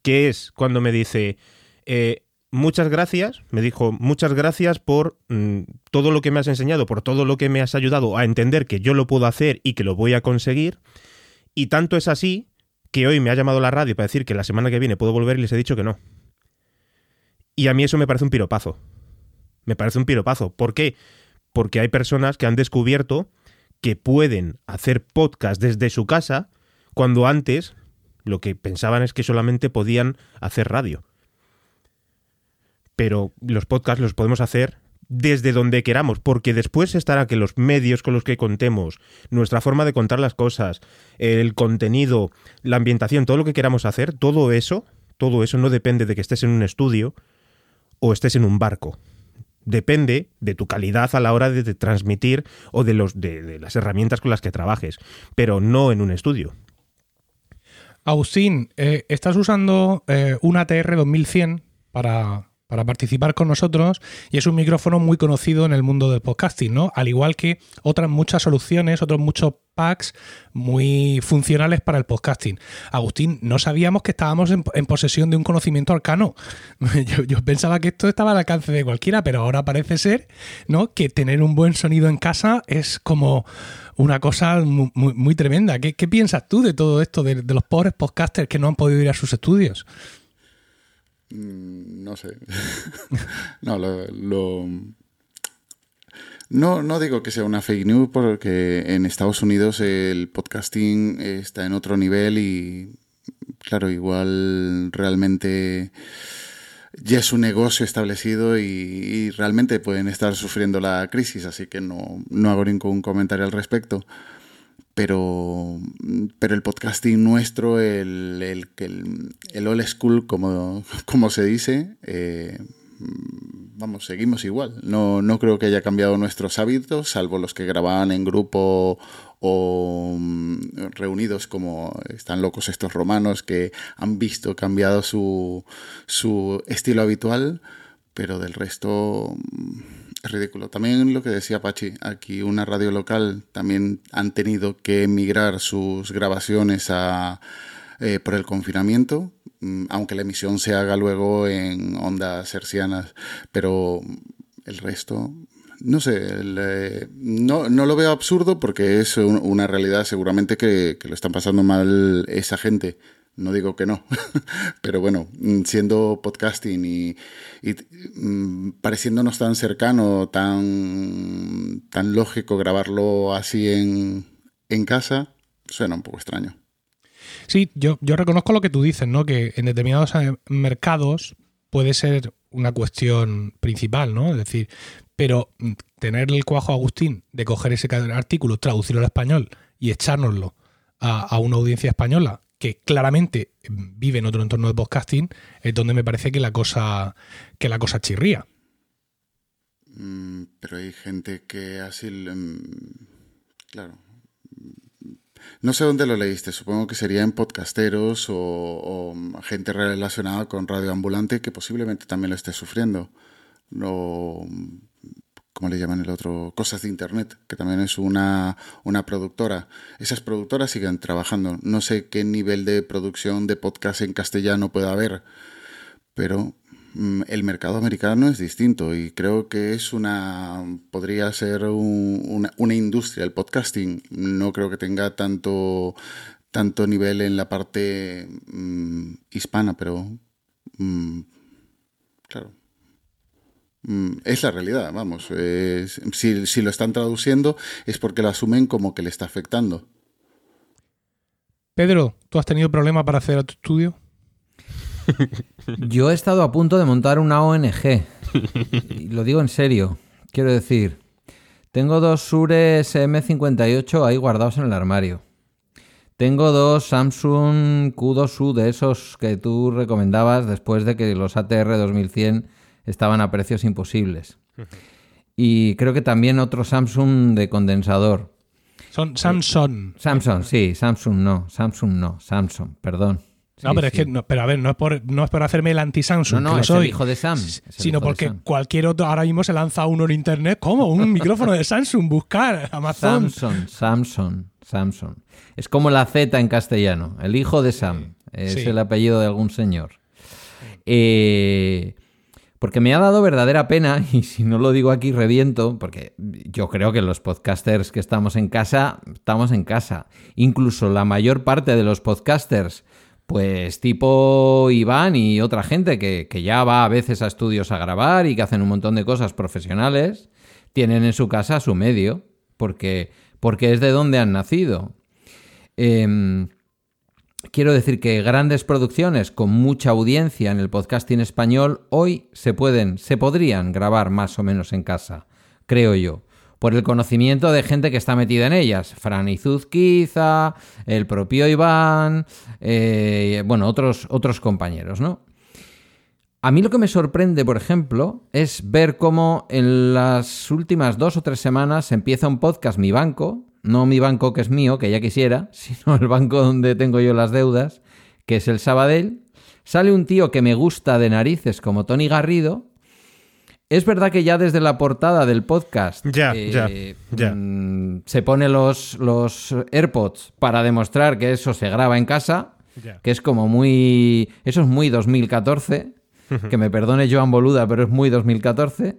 Que es cuando me dice, eh, muchas gracias, me dijo, muchas gracias por mm, todo lo que me has enseñado, por todo lo que me has ayudado a entender que yo lo puedo hacer y que lo voy a conseguir. Y tanto es así que hoy me ha llamado la radio para decir que la semana que viene puedo volver y les he dicho que no. Y a mí eso me parece un piropazo. Me parece un piropazo. ¿Por qué? Porque hay personas que han descubierto que pueden hacer podcast desde su casa cuando antes lo que pensaban es que solamente podían hacer radio. Pero los podcasts los podemos hacer desde donde queramos, porque después estará que los medios con los que contemos, nuestra forma de contar las cosas, el contenido, la ambientación, todo lo que queramos hacer, todo eso, todo eso no depende de que estés en un estudio o estés en un barco. Depende de tu calidad a la hora de, transmitir o de, los, de, las herramientas con las que trabajes, pero no en un estudio. Agustín, eh, estás usando eh, un ATR 2100 para, para participar con nosotros y es un micrófono muy conocido en el mundo del podcasting, ¿no? Al igual que otras muchas soluciones, otros muchos packs muy funcionales para el podcasting. Agustín, no sabíamos que estábamos en, posesión de un conocimiento arcano. Yo, pensaba que esto estaba al alcance de cualquiera, pero ahora parece ser, ¿no? Que tener un buen sonido en casa es como una cosa muy, tremenda. ¿Qué, piensas tú de todo esto, de los pobres podcasters que no han podido ir a sus estudios? Mm, no sé. no, lo, No, no digo que sea una fake news porque en Estados Unidos el podcasting está en otro nivel y, claro, igual realmente ya es un negocio establecido y, realmente pueden estar sufriendo la crisis, así que no, no hago ningún comentario al respecto. Pero, pero el podcasting nuestro, el, el, el, old school, como, como se dice, eh, vamos, seguimos igual. No, no creo que haya cambiado nuestros hábitos, salvo los que grababan en grupo o reunidos como están locos estos romanos que han visto cambiado su, su estilo habitual, pero del resto es ridículo. También lo que decía Pachi, aquí una radio local también han tenido que emigrar sus grabaciones a, eh, por el confinamiento, mm, aunque la emisión se haga luego en ondas hercianas, pero el resto no sé, eh, no, no, lo veo absurdo porque es una realidad seguramente que, lo están pasando mal esa gente. No digo que no, pero bueno, mm, siendo podcasting y, mm, pareciéndonos tan cercano, tan, tan lógico grabarlo así en, en casa, suena un poco extraño. Sí, yo, yo reconozco lo que tú dices, ¿no? Que en determinados eh, mercados puede ser una cuestión principal, ¿no? Es decir, pero mm, tener el cuajo Agustín de coger ese artículo, traducirlo al español y echárnoslo a, una audiencia española que claramente mm, vive en otro entorno de podcasting, es donde me parece que la cosa, que la cosa chirría. Mm, pero hay gente que así... Claro. No sé dónde lo leíste, supongo que sería en podcasteros o, o gente relacionada con Radio Ambulante que posiblemente también lo esté sufriendo. No, ¿cómo le llaman el otro? Cosas de Internet, que también es una, una productora. Esas productoras siguen trabajando. No sé qué nivel de producción de podcast en castellano puede haber, pero mm, el mercado americano es distinto y creo que es una podría ser una, industria el podcasting no creo que tenga tanto tanto nivel en la parte mm, hispana pero mm, claro es la realidad, vamos. si, lo están traduciendo es porque lo asumen como que le está afectando. Pedro, ¿tú has tenido problemas para hacer a tu estudio? Yo he estado a punto de montar una ONG. Y lo digo en serio. Quiero decir, tengo dos Sures M58 ahí guardados en el armario. Tengo dos Samsung Q2U de esos que tú recomendabas después de que los ATR 2100 estaban a precios imposibles. Y creo que también otro Samsung de condensador. Son Samsung. Samsung, sí, Samsung no, Samsung no, Samsung, perdón. no, pero es que, pero a ver, no es por, no es por hacerme el anti-Samsung, no, no, soy, hijo de Sam. Sino porque cualquier otro, ahora mismo se lanza uno en internet, ¿cómo? Un micrófono de Samsung, buscar, Amazon. Samsung, Samsung, Samsung. Es como la Z en castellano, el hijo de Sam, es el apellido de algún señor. Eh, porque me ha dado verdadera pena, y si no lo digo aquí reviento, porque yo creo que los podcasters que estamos en casa, estamos en casa. Incluso la mayor parte de los podcasters, pues tipo Iván y otra gente que, ya va a veces a estudios a grabar y que hacen un montón de cosas profesionales, tienen en su casa su medio, porque, porque es de donde han nacido. Eh, Quiero decir que grandes producciones con mucha audiencia en el podcasting español hoy se pueden, se podrían grabar más o menos en casa, creo yo, por el conocimiento de gente que está metida en ellas. Fran Izuzquiza, el propio Iván, eh, bueno, otros, otros compañeros, ¿no? A mí lo que me sorprende, por ejemplo, es ver cómo en las últimas dos o tres semanas empieza un podcast Mi Banco, no mi banco que es mío, que ya quisiera, sino el banco donde tengo yo las deudas, que es el Sabadell. Sale un tío que me gusta de narices como Tony Garrido. Es verdad que ya desde la portada del podcast ya, eh, mm, se pone los, los AirPods para demostrar que eso se graba en casa, que es como muy... Eso es muy 2014. que me perdone Joan Boluda, pero es muy 2014.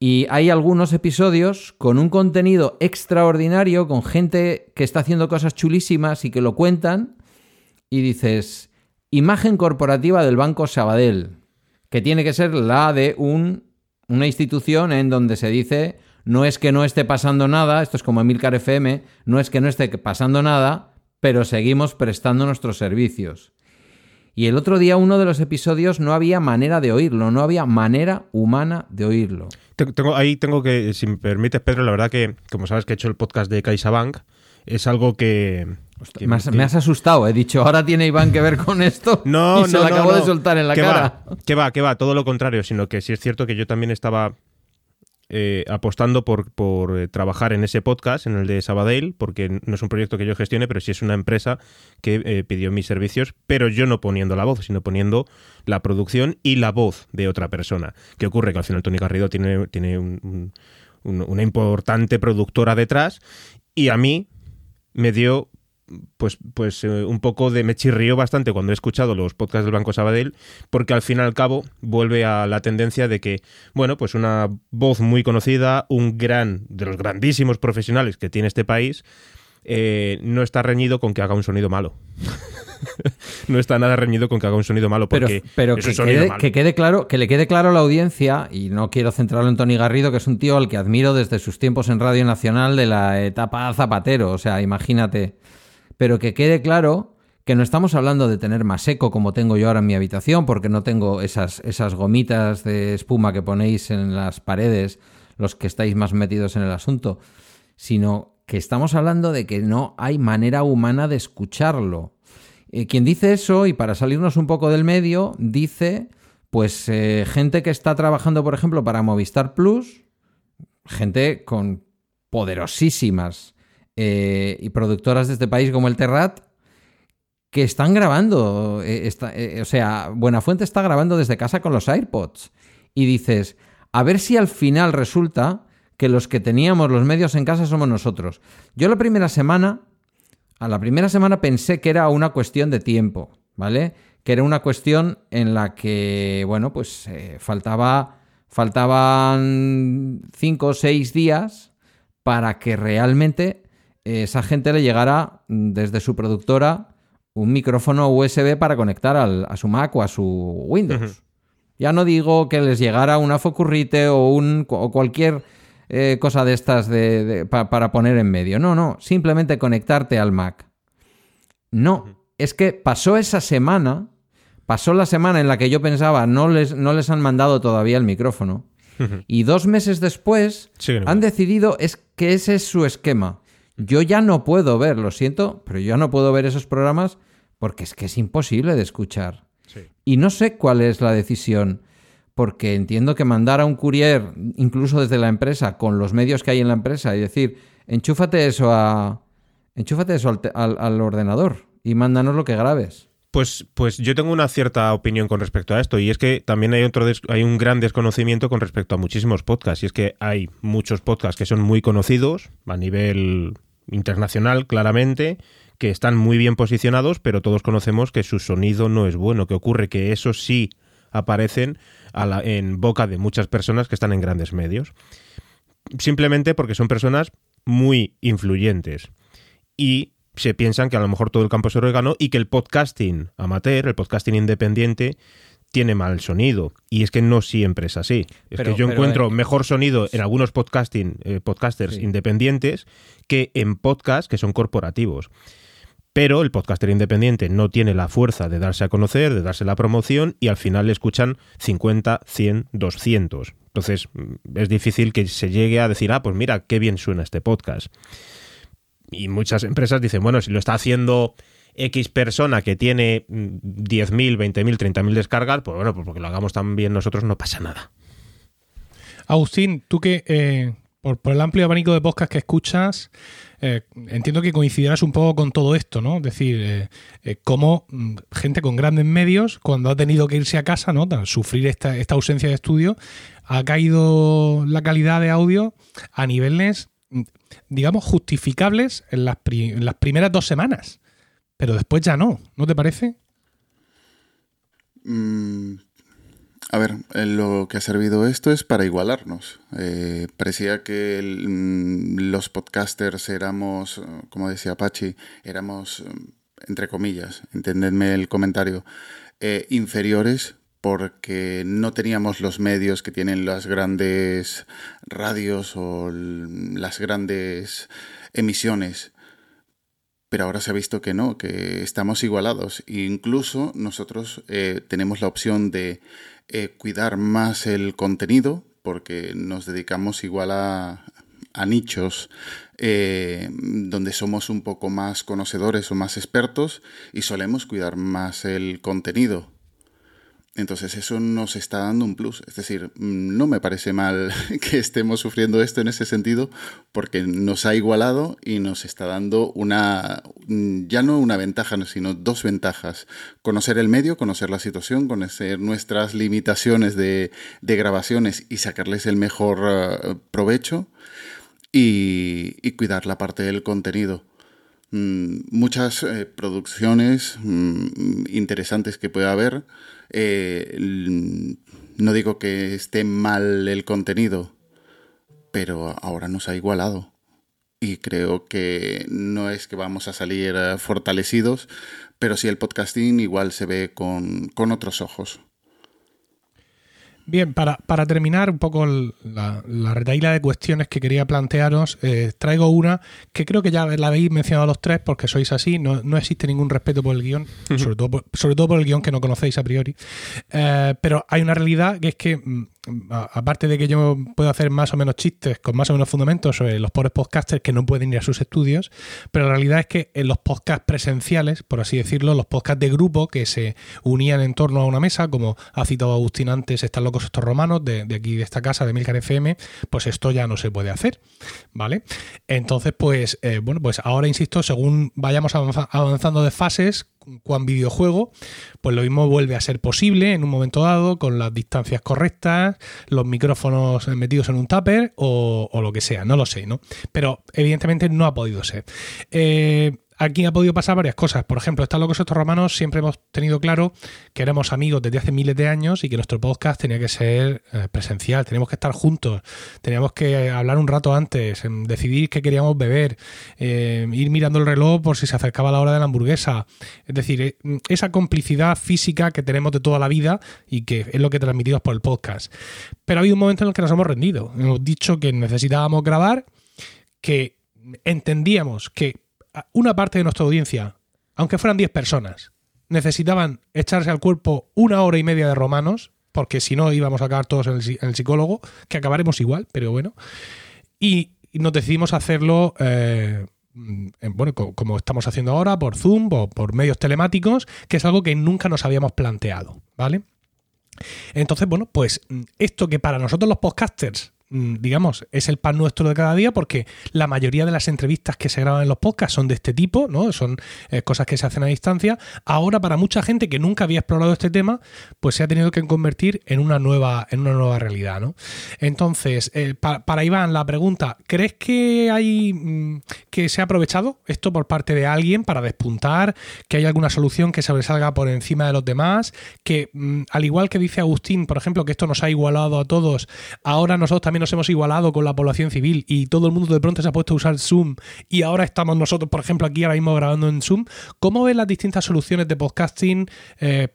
Y hay algunos episodios con un contenido extraordinario, con gente que está haciendo cosas chulísimas y que lo cuentan. Y dices, imagen corporativa del Banco Sabadell, que tiene que ser la de un, una institución en donde se dice, no es que no esté pasando nada, esto es como Emilcar FM, no es que no esté pasando nada, pero seguimos prestando nuestros servicios. Y el otro día uno de los episodios no había manera de oírlo, no había manera humana de oírlo. Tengo, ahí tengo que, si me permites, Pedro, la verdad que, como sabes que he hecho el podcast de CaixaBank, es algo que... me, has, asustado, he dicho, ahora tiene Iván que ver con esto. No, y no, se lo acabo de soltar en la cara. que va, que va, todo lo contrario, sino que sí es cierto que yo también estaba eh, apostando por, por eh, trabajar en ese podcast, en el de Sabadell, porque no es un proyecto que yo gestione, pero sí es una empresa que eh, pidió mis servicios, pero yo no poniendo la voz, sino poniendo la producción y la voz de otra persona. ¿Qué ocurre? Que al final Tony Garrido tiene, tiene una importante productora detrás y a mí me dio pues, pues eh, un poco de me chirrió bastante cuando he escuchado los podcasts del Banco Sabadell, porque al fin y al cabo vuelve a la tendencia de que, bueno, pues una voz muy conocida, un gran, de los grandísimos profesionales que tiene este país, eh, no está reñido con que haga un sonido malo. no está nada reñido con que haga un sonido malo. Porque pero, que, quede, que, quede, claro, que le quede claro a la audiencia, y no quiero centrarlo en Tony Garrido, que es un tío al que admiro desde sus tiempos en Radio Nacional de la etapa Zapatero. O sea, imagínate pero que quede claro que no estamos hablando de tener más eco como tengo yo ahora en mi habitación, porque no tengo esas, esas gomitas de espuma que ponéis en las paredes, los que estáis más metidos en el asunto, sino que estamos hablando de que no hay manera humana de escucharlo. Eh, quien dice eso, y para salirnos un poco del medio, dice, pues, eh, gente que está trabajando, por ejemplo, para Movistar Plus, gente con poderosísimas eh, y productoras de este país como el Terrat que están grabando. Eh, eh, o sea, Buenafuente está grabando desde casa con los AirPods. Y dices, a ver si al final resulta que los que teníamos los medios en casa somos nosotros. Yo la primera semana, a la primera semana pensé que era una cuestión de tiempo, ¿vale? Que era una cuestión en la que, bueno, pues faltaba, faltaban cinco o seis días para que realmente esa gente le llegará desde su productora un micrófono USB para conectar a su Mac o a su Windows. Ya no digo que les llegara una Focurrite o, un, o cualquier eh, cosa de estas de, para poner en medio. No, no, simplemente conectarte al Mac. No, es que pasó esa semana, pasó la semana en la que yo pensaba no les, no les han mandado todavía el micrófono. Y dos meses después han decidido es que ese es su esquema. Yo ya no puedo ver, lo siento, pero yo no puedo ver esos programas porque es que es imposible de escuchar. Y no sé cuál es la decisión, porque entiendo que mandar a un courier, incluso desde la empresa, con los medios que hay en la empresa, y decir, enchúfate eso a. Enchúfate eso al, ordenador y mándanos lo que grabes. Pues, pues yo tengo una cierta opinión con respecto a esto y es que también hay otro hay un gran desconocimiento con respecto a muchísimos podcasts y es que hay muchos podcasts que son muy conocidos a nivel internacional, claramente, que están muy bien posicionados, pero todos conocemos que su sonido no es bueno. ¿Qué ocurre? Que eso sí aparecen en boca de muchas personas que están en grandes medios. Simplemente porque son personas muy influyentes. Y se piensan que a lo mejor todo el campo es orégano y que el podcasting amateur, el podcasting independiente, tiene mal sonido. Y es que no siempre es así. Es que yo encuentro eh, mejor sonido en algunos podcasting, eh, podcasters independientes que en podcasts que son corporativos. Pero el podcaster independiente no tiene la fuerza de darse a conocer, de darse la promoción y al final le escuchan 50, 100, 200. Entonces mm, es difícil que se llegue a decir, ah, pues mira, qué bien suena este podcast. Y muchas empresas dicen, bueno, si lo está haciendo X persona que tiene 10.000, 20.000, 30.000 descargas, pues bueno, pues porque lo hagamos tan bien nosotros no pasa nada. Agustín, tú que eh, por, el amplio abanico de podcast que escuchas, eh, entiendo que coincidirás un poco con todo esto, ¿no? Es decir, eh, cómo mm, gente con grandes medios, cuando ha tenido que irse a casa, ¿no? Sufrir esta, ausencia de estudio, ha caído la calidad de audio a niveles, digamos, justificables en las, las primeras dos semanas. Pero después ya no, ¿no te parece? Mm, a ver, lo que ha servido esto es para igualarnos. Eh, parecía que mm, los podcasters éramos, como decía Apache, éramos, entre comillas, entendedme el comentario, eh, inferiores porque no teníamos los medios que tienen las grandes radios o las grandes emisiones pero ahora se ha visto que no, que estamos igualados. Incluso nosotros eh, tenemos la opción de eh, cuidar más el contenido, porque nos dedicamos igual a, a nichos eh, donde somos un poco más conocedores o más expertos y solemos cuidar más el contenido. Entonces eso nos está dando un plus. Es decir, mm, no me parece mal que estemos sufriendo esto en ese sentido porque nos ha igualado y nos está dando una, mm, ya no una ventaja, sino dos ventajas. Conocer el medio, conocer la situación, conocer nuestras limitaciones de, grabaciones y sacarles el mejor eh, provecho y cuidar la parte del contenido. Mm, muchas eh, producciones interesantes que pueda haber. Eh, no digo que esté mal el contenido, pero ahora nos ha igualado. Y creo que no es que vamos a salir eh, fortalecidos, pero sí el podcasting igual se ve con, con otros ojos. Bien, para, para, terminar un poco la, la retaíla de cuestiones que quería plantearos, eh, traigo una que creo que ya la habéis mencionado los tres porque sois así, no, no existe ningún respeto por el guion, sobre, todo por, sobre todo por el guion que no conocéis a priori, eh, pero hay una realidad que es que mm, aparte de que yo puedo hacer más o menos chistes con más o menos fundamentos sobre los pobres podcasters que no pueden ir a sus estudios, pero la realidad es que en los podcasts presenciales, por así decirlo, los podcasts de grupo que se unían en torno a una mesa, como ha citado Agustín antes, están locos estos romanos de, aquí de esta casa de Milcar FM, pues esto ya no se puede hacer, ¿vale? Entonces, pues, eh, bueno, pues ahora insisto, según vayamos avanzando de fases, cuan videojuego, pues lo mismo vuelve a ser posible en un momento dado, con las distancias correctas, los micrófonos metidos en un tupper o, o lo que sea, no lo sé, ¿no? Pero evidentemente no ha podido ser. Eh, aquí ha podido pasar varias cosas. Por ejemplo, están locos estos romanos, siempre hemos tenido claro que éramos amigos desde hace miles de años y que nuestro podcast tenía que ser eh, presencial, teníamos que estar juntos, teníamos que hablar un rato antes, decidir qué queríamos beber, eh, ir mirando el reloj por si se acercaba la hora de la hamburguesa. Es decir, eh, esa complicidad física que tenemos de toda la vida y que es lo que transmitimos por el podcast. Pero ha habido un momento en el que nos hemos rendido. Hemos dicho que necesitábamos grabar, que entendíamos que una parte de nuestra audiencia, aunque fueran 10 personas, necesitaban echarse al cuerpo una hora y media de romanos, porque si no íbamos a acabar todos en el, psicólogo, que acabaremos igual, pero bueno. Y, nos decidimos hacerlo, eh, bueno, como estamos haciendo ahora, por Zoom o por medios telemáticos, que es algo que nunca nos habíamos planteado, ¿vale? Entonces, bueno, pues esto que para nosotros los podcasters Mm, digamos, es el pan nuestro de cada día porque la mayoría de las entrevistas que se graban en los podcasts son de este tipo, ¿no? Son eh, cosas que se hacen a distancia. Ahora, para mucha gente que nunca había explorado este tema, pues se ha tenido que convertir en una nueva, en una nueva realidad, ¿no? Entonces, eh, para Iván, la pregunta, ¿crees que hay mm, que se ha aprovechado esto por parte de alguien para despuntar? ¿Que hay alguna solución que sobresalga por encima de los demás? Que, mm, al igual que dice Agustín, por ejemplo, que esto nos ha igualado a todos, ahora nosotros también nos hemos igualado con la población civil y todo el mundo de pronto se ha puesto a usar Zoom y ahora estamos nosotros, por ejemplo, aquí ahora mismo grabando en Zoom. ¿Cómo ves las distintas soluciones de podcasting eh,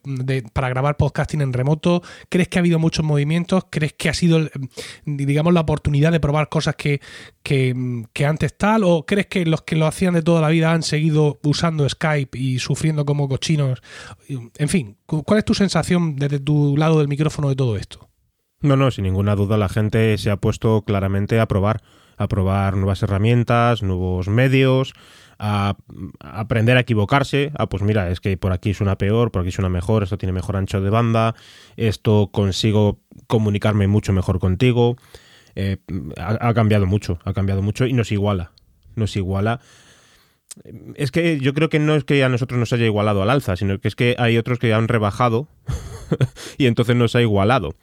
para grabar podcasting en remoto? ¿Crees que ha habido muchos movimientos? ¿Crees que ha sido, digamos, la oportunidad de probar cosas que, que, antes tal? ¿O crees que los que lo hacían de toda la vida han seguido usando Skype y sufriendo como cochinos? En fin, ¿cuál es tu sensación desde tu lado del micrófono de todo esto? No, no, sin ninguna duda la gente se ha puesto claramente a probar, a probar nuevas herramientas, nuevos medios, a, aprender a equivocarse, a pues mira, es que por aquí suena peor, por aquí suena mejor, esto tiene mejor ancho de banda, esto consigo comunicarme mucho mejor contigo. Eh, ha, cambiado mucho, ha cambiado mucho y nos iguala, nos iguala. Es que yo creo que no es que a nosotros nos haya igualado al alza, sino que es que hay otros que han rebajado y entonces nos ha igualado.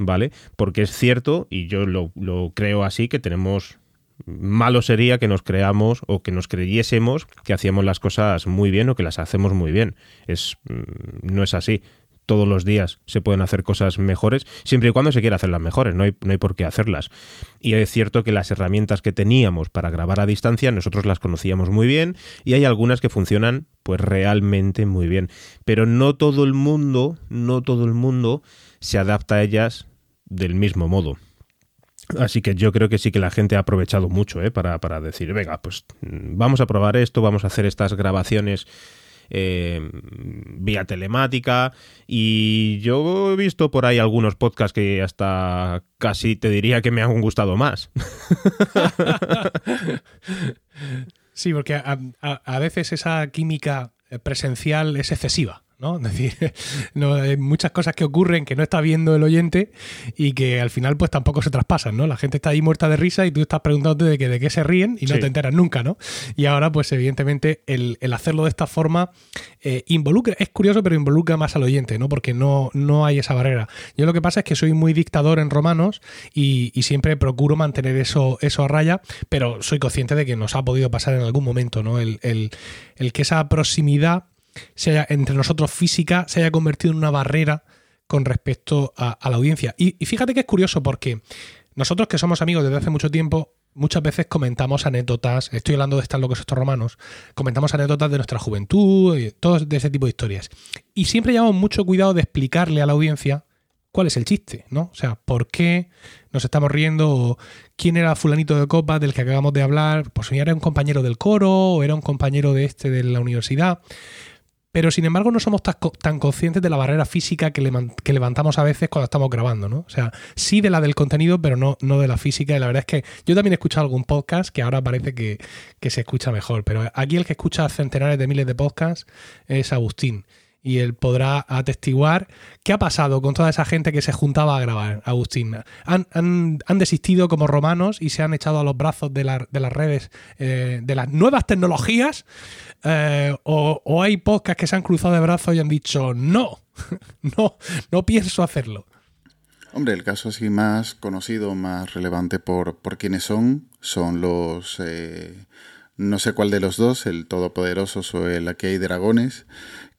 ¿Vale? Porque es cierto, y yo lo, creo así, que tenemos malo sería que nos creamos o que nos creyésemos que hacíamos las cosas muy bien o que las hacemos muy bien. Es, mm, no es así. Todos los días se pueden hacer cosas mejores, siempre y cuando se quiera hacerlas mejores, no hay, no hay por qué hacerlas. Y es cierto que las herramientas que teníamos para grabar a distancia, nosotros las conocíamos muy bien y hay algunas que funcionan pues realmente muy bien. Pero no todo el mundo, no todo el mundo se adapta a ellas del mismo modo. Así que yo creo que sí que la gente ha aprovechado mucho ¿eh? para, para decir, venga, pues mm, vamos a probar esto, vamos a hacer estas grabaciones eh, vía telemática y yo he visto por ahí algunos podcasts que hasta casi te diría que me han gustado más. sí, porque a, a veces esa química presencial es excesiva. ¿No? Es decir, no, hay muchas cosas que ocurren que no está viendo el oyente y que al final pues tampoco se traspasan, ¿no? La gente está ahí muerta de risa y tú estás preguntándote de, que, de qué se ríen y no te enteras nunca, ¿no? Y ahora pues evidentemente el, hacerlo de esta forma eh, involucra, es curioso pero involucra más al oyente, ¿no? Porque no, no hay esa barrera. Yo lo que pasa es que soy muy dictador en romanos y, siempre procuro mantener eso, eso a raya, pero soy consciente de que nos ha podido pasar en algún momento, ¿no? el, el que esa proximidad se haya, entre nosotros física se haya convertido en una barrera con respecto a, la audiencia. Y, fíjate que es curioso porque nosotros que somos amigos desde hace mucho tiempo, muchas veces comentamos anécdotas, estoy hablando de estar locos estos romanos, comentamos anécdotas de nuestra juventud, y todo de ese tipo de historias. Y siempre llevamos mucho cuidado de explicarle a la audiencia cuál es el chiste, ¿no? O sea, por qué nos estamos riendo, o quién era fulanito de copa del que acabamos de hablar, pues si era un compañero del coro, o era un compañero de este de la universidad. Pero sin embargo no somos tan, conscientes de la barrera física que, levantamos a veces cuando estamos grabando, ¿no? O sea, sí de la del contenido, pero no, no de la física. Y la verdad es que yo también he escuchado algún podcast que ahora parece que, que se escucha mejor. Pero aquí el que escucha centenares de miles de podcasts es Agustín y él podrá atestiguar qué ha pasado con toda esa gente que se juntaba a grabar, Agustín. Han, han, desistido como romanos y se han echado a los brazos de, de las redes, eh, de las nuevas tecnologías, eh, o, hay podcasts que se han cruzado de brazos y han dicho, no, no, no pienso hacerlo. Hombre, el caso así más conocido, más relevante por, por quienes son, son los... Eh, no sé cuál de los dos, el Todopoderoso o el Aquí hay dragones,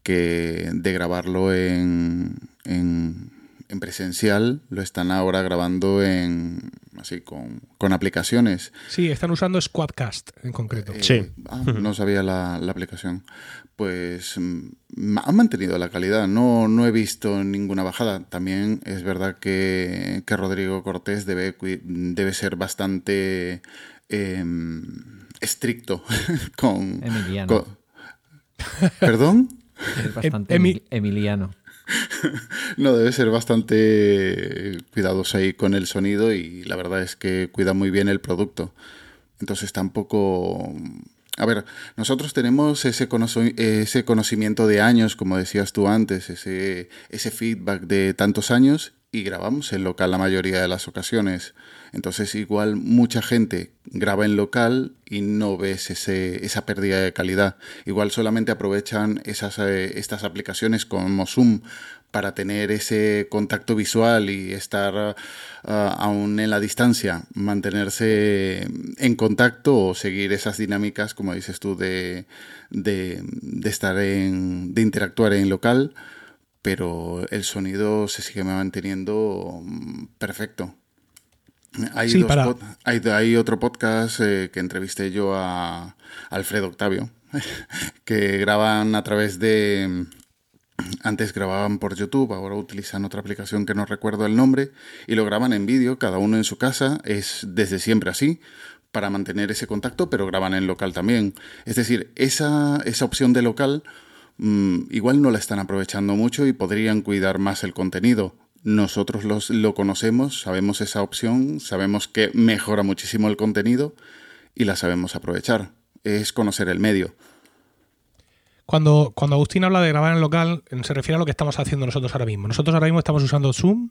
que de grabarlo en, en, presencial lo están ahora grabando en así con, aplicaciones. Sí, están usando Squadcast en concreto. Eh, sí. Ah, no sabía la, aplicación. Pues mm, han mantenido la calidad, no, no he visto ninguna bajada. También es verdad que, Rodrigo Cortés debe, debe ser bastante em, estricto con, Emiliano. ¿Perdón? Es bastante emiliano. No, debe ser bastante cuidadoso ahí con el sonido y la verdad es que cuida muy bien el producto. Entonces tampoco... A ver, nosotros tenemos ese, ese conocimiento de años, como decías tú antes, ese, ese feedback de tantos años y grabamos en local la mayoría de las ocasiones. Entonces igual mucha gente graba en local y no ves ese, esa pérdida de calidad. Igual solamente aprovechan esas, eh, estas aplicaciones como Zoom para tener ese contacto visual y estar ah, aún en la distancia, mantenerse en contacto o seguir esas dinámicas, como dices tú, de, de, de estar en, de interactuar en local, pero el sonido se sigue manteniendo mm, perfecto. Hay, hay, otro podcast eh, que entrevisté yo a Alfredo Octavio, que graban a través de... Antes grababan por YouTube, ahora utilizan otra aplicación que no recuerdo el nombre, y lo graban en vídeo, cada uno en su casa, es desde siempre así, para mantener ese contacto, pero graban en local también. Es decir, esa, esa opción de local mm, igual no la están aprovechando mucho y podrían cuidar más el contenido nosotros los, lo conocemos, sabemos esa opción, sabemos que mejora muchísimo el contenido y la sabemos aprovechar. Es conocer el medio. Cuando, cuando Agustín habla de grabar en local, se refiere a lo que estamos haciendo nosotros ahora mismo. Nosotros ahora mismo estamos usando Zoom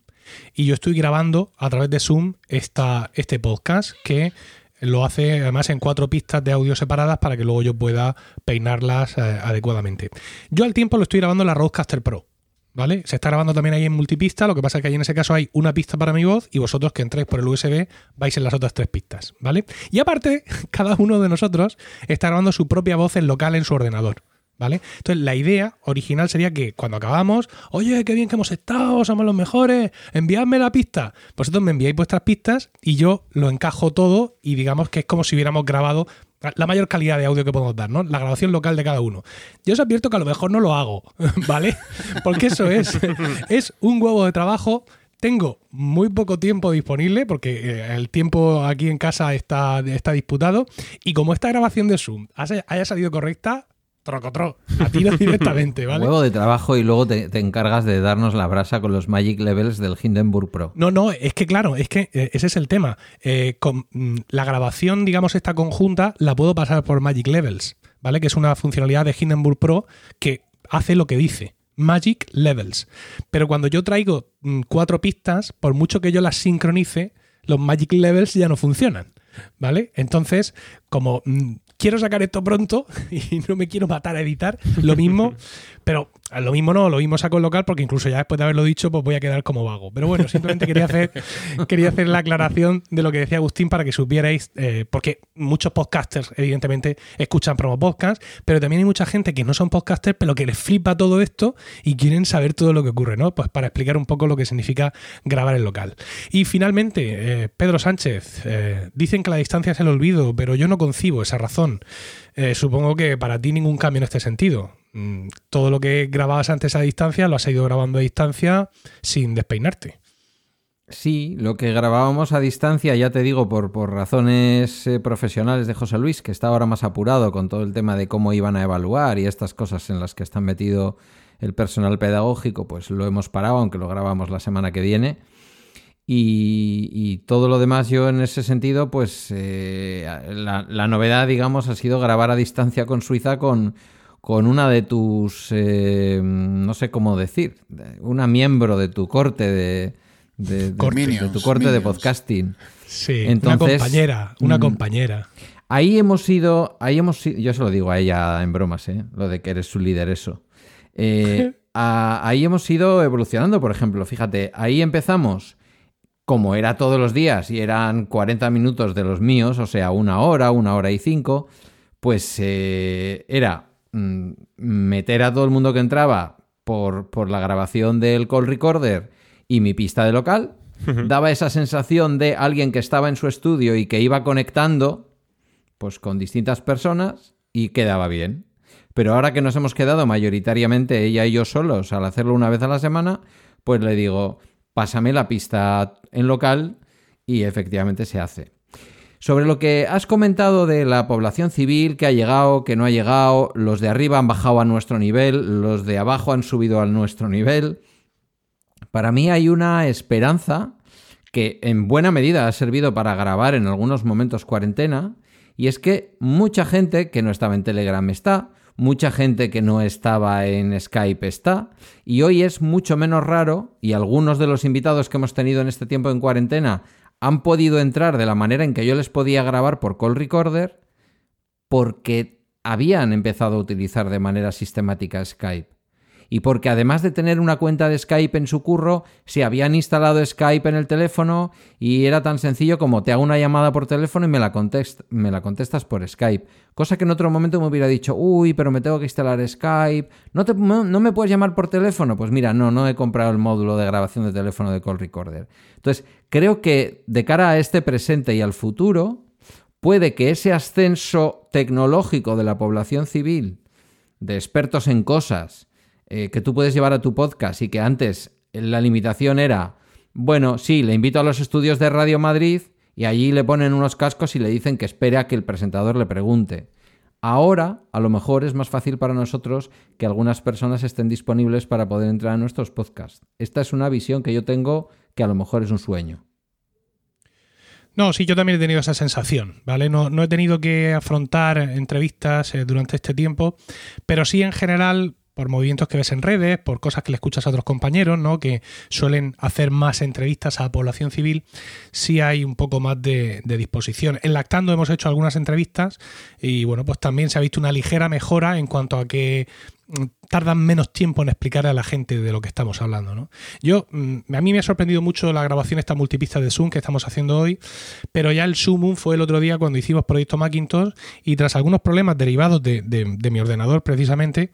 y yo estoy grabando a través de Zoom esta, este podcast que lo hace además en cuatro pistas de audio separadas para que luego yo pueda peinarlas eh, adecuadamente. Yo al tiempo lo estoy grabando en la Rodecaster Pro. ¿Vale? Se está grabando también ahí en multipista, lo que pasa es que ahí en ese caso hay una pista para mi voz y vosotros que entréis por el USB vais en las otras tres pistas, ¿vale? Y aparte, cada uno de nosotros está grabando su propia voz en local en su ordenador. ¿Vale? Entonces, la idea original sería que cuando acabamos, oye, qué bien que hemos estado, somos los mejores, enviadme la pista. Vosotros me enviáis vuestras pistas y yo lo encajo todo y digamos que es como si hubiéramos grabado la mayor calidad de audio que podemos dar, ¿no? La grabación local de cada uno. Yo os advierto que a lo mejor no lo hago, ¿vale? Porque eso es, es un huevo de trabajo tengo muy poco tiempo disponible porque eh, el tiempo aquí en casa está, está disputado y como esta grabación de Zoom haya salido correcta, trocotro, a tiro directamente, ¿vale? Huevo de trabajo y luego te, encargas de darnos la brasa con los Magic Levels del Hindenburg Pro. No, no, es que claro, es que eh, ese es el tema. Eh, con, mm, la grabación, digamos, esta conjunta, la puedo pasar por Magic Levels, ¿vale? Que es una funcionalidad de Hindenburg Pro que hace lo que dice. Magic Levels. Pero cuando yo traigo mm, cuatro pistas, por mucho que yo las sincronice, los Magic Levels ya no funcionan. ¿Vale? Entonces, como mm, quiero sacar esto pronto y no me quiero matar a editar, lo mismo, pero lo mismo no, lo mismo saco en local porque incluso ya después de haberlo dicho, pues voy a quedar como vago. Pero bueno, simplemente quería hacer, quería hacer la aclaración de lo que decía Agustín para que supierais, eh, porque muchos podcasters, evidentemente, escuchan promo podcast, pero también hay mucha gente que no son podcasters, pero que les flipa todo esto y quieren saber todo lo que ocurre, ¿no? Pues para explicar un poco lo que significa grabar en local. Y finalmente, eh, Pedro Sánchez, eh, dicen que la distancia es el olvido, pero yo no concibo esa razón. Supongo que para ti ningún cambio en este sentido. Mm, todo lo que grababas antes a distancia lo has ido grabando a distancia sin despeinarte. Sí, lo que grabábamos a distancia, ya te digo, por, por razones eh, profesionales de José Luis, que está ahora más apurado con todo el tema de cómo iban a evaluar y estas cosas en las que está metido el personal pedagógico, pues lo hemos parado, aunque lo grabamos la semana que viene. Y, todo lo demás yo en ese sentido, pues eh, la, la, novedad, digamos, ha sido grabar a distancia con Suiza con, con una de tus, eh, no sé cómo decir, una miembro de tu corte de, de, tu corte de podcasting. Sí, una compañera, una mm, compañera. Ahí hemos ido, ahí hemos yo se lo digo a ella en bromas, ¿eh? lo de que eres su líder, eso. Eh, ahí hemos ido evolucionando, por ejemplo, fíjate, ahí empezamos como era todos los días y eran 40 minutos de los míos, o sea, una hora, una hora y cinco, pues eh, era Mm, meter a todo el mundo que entraba por, por la grabación del call recorder y mi pista de local, daba esa sensación de alguien que estaba en su estudio y que iba conectando pues con distintas personas y quedaba bien. Pero ahora que nos hemos quedado mayoritariamente ella y yo solos al hacerlo una vez a la semana, pues le digo, pásame la pista en local y efectivamente se hace. Sobre lo que has comentado de la población civil que ha llegado, que no ha llegado, los de arriba han bajado a nuestro nivel, los de abajo han subido a nuestro nivel, para mí hay una esperanza que en buena medida ha servido para grabar en algunos momentos cuarentena, y es que mucha gente que no estaba en Telegram está, mucha gente que no estaba en Skype está, y hoy es mucho menos raro, y algunos de los invitados que hemos tenido en este tiempo en cuarentena han podido entrar de la manera en que yo les podía grabar por call recorder porque habían empezado a utilizar de manera sistemática Skype. Y porque además de tener una cuenta de Skype en su curro, se habían instalado Skype en el teléfono y era tan sencillo como te hago una llamada por teléfono y me la, contestas por Skype. Cosa que en otro momento me hubiera dicho, uy, pero me tengo que instalar Skype. ¿No, ¿No me puedes llamar por teléfono? Pues mira, no, no he comprado el módulo de grabación de teléfono de Call Recorder. Entonces, creo que de cara a este presente y al futuro, puede que ese ascenso tecnológico de la población civil, de expertos en cosas, eh, que tú puedes llevar a tu podcast y que antes la limitación era, bueno, sí, le invito a los estudios de Radio Madrid y allí le ponen unos cascos y le dicen que espere a que el presentador le pregunte. Ahora, a lo mejor es más fácil para nosotros que algunas personas estén disponibles para poder entrar a nuestros podcasts. Esta es una visión que yo tengo que a lo mejor es un sueño. No, sí, yo también he tenido esa sensación, ¿vale? No, no he tenido que afrontar entrevistas eh, durante este tiempo, pero sí en general por movimientos que ves en redes, por cosas que le escuchas a otros compañeros, ¿no? Que suelen hacer más entrevistas a la población civil, sí hay un poco más de, de, disposición. En Lactando hemos hecho algunas entrevistas y bueno, pues también se ha visto una ligera mejora en cuanto a que tardan menos tiempo en explicar a la gente de lo que estamos hablando. ¿no? Yo, mm, a mí me ha sorprendido mucho la grabación esta multipista de Zoom que estamos haciendo hoy, pero ya el Zoom fue el otro día cuando hicimos Proyecto Macintosh y tras algunos problemas derivados de, mi ordenador precisamente,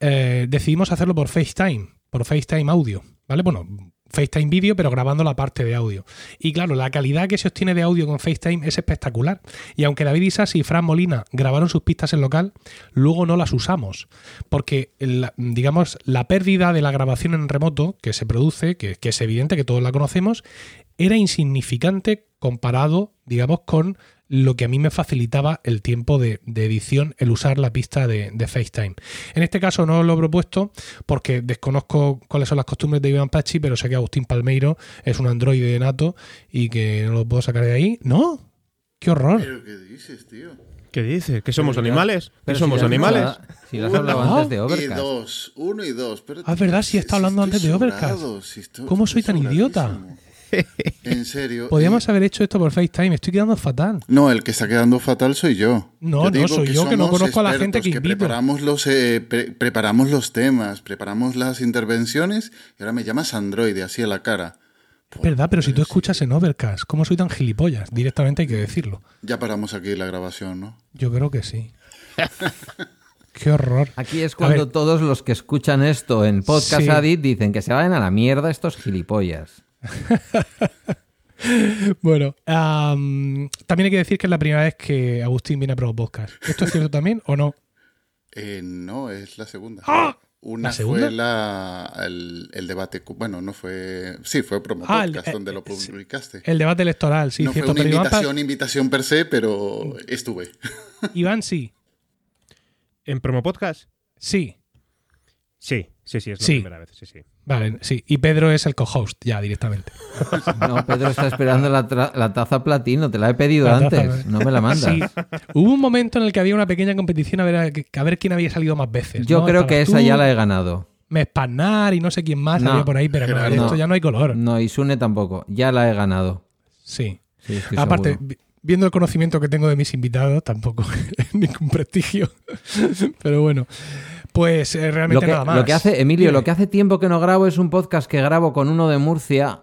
eh, decidimos hacerlo por FaceTime, por FaceTime audio. ¿Vale? Bueno, FaceTime vídeo, pero grabando la parte de audio. Y claro, la calidad que se obtiene de audio con FaceTime es espectacular. Y aunque David Isas y Fran Molina grabaron sus pistas en local, luego no las usamos. Porque, digamos, la pérdida de la grabación en remoto que se produce, que es evidente que todos la conocemos, era insignificante comparado, digamos, con lo que a mí me facilitaba el tiempo de, edición, el usar la pista de, FaceTime. En este caso no lo he propuesto porque desconozco cuáles son las costumbres de Iván Pachi, pero sé que Agustín Palmeiro es un androide nato y que no lo puedo sacar de ahí. ¿No? ¡Qué horror! qué dices, tío? ¿Qué dices? ¿Que somos animales? ¿Que somos animales? si lo has hablado antes de Overcast. Y dos, uno y dos. ah, es verdad, si está hablando antes de Overcast. ¿Cómo soy tan idiota? En serio. Podríamos haber hecho esto por FaceTime. Estoy quedando fatal. No, el que está quedando fatal soy yo. No, no, soy yo que no conozco a la gente que, invito. Preparamos los, eh, preparamos los temas, preparamos las intervenciones y ahora me llamas androide, así a la cara. Es verdad, pero si tú escuchas en Overcast, ¿cómo soy tan gilipollas? Directamente hay que decirlo. Ya paramos aquí la grabación, ¿no? Yo creo que sí. Qué horror. Aquí es cuando todos los que escuchan esto en Podcast Adit dicen que se vayan a la mierda estos gilipollas. bueno, también hay que decir que es la primera vez que Agustín viene a Pro Podcast. ¿Esto es cierto también o no? Eh, no, es la segunda. ¡Ah! Una fue la, el, debate, bueno, no fue, sí, fue Promo ah, Podcast donde lo publicaste. El debate electoral, sí, no cierto. Fue una invitación, invitación per se, pero estuve. Iván, sí. ¿En Promo Podcast? Sí. Sí, sí, sí, es la primera vez, sí, sí. Vale, sí. Y Pedro es el co-host ya directamente. No, Pedro está esperando la, taza platino, te la he pedido antes, no me la mandas. Sí. Hubo un momento en el que había una pequeña competición a ver, a, ver quién había salido más veces. Yo creo que esa ya la he ganado. Mespanar y no sé quién más había por ahí, pero no, esto ya no hay color. No, y Sune tampoco, ya la he ganado. Sí. Aparte, viendo el conocimiento que tengo de mis invitados, tampoco ningún prestigio. pero bueno. Pues eh, realmente nada más. Lo que hace, Emilio, lo que hace tiempo que no grabo es un podcast que grabo con uno de Murcia.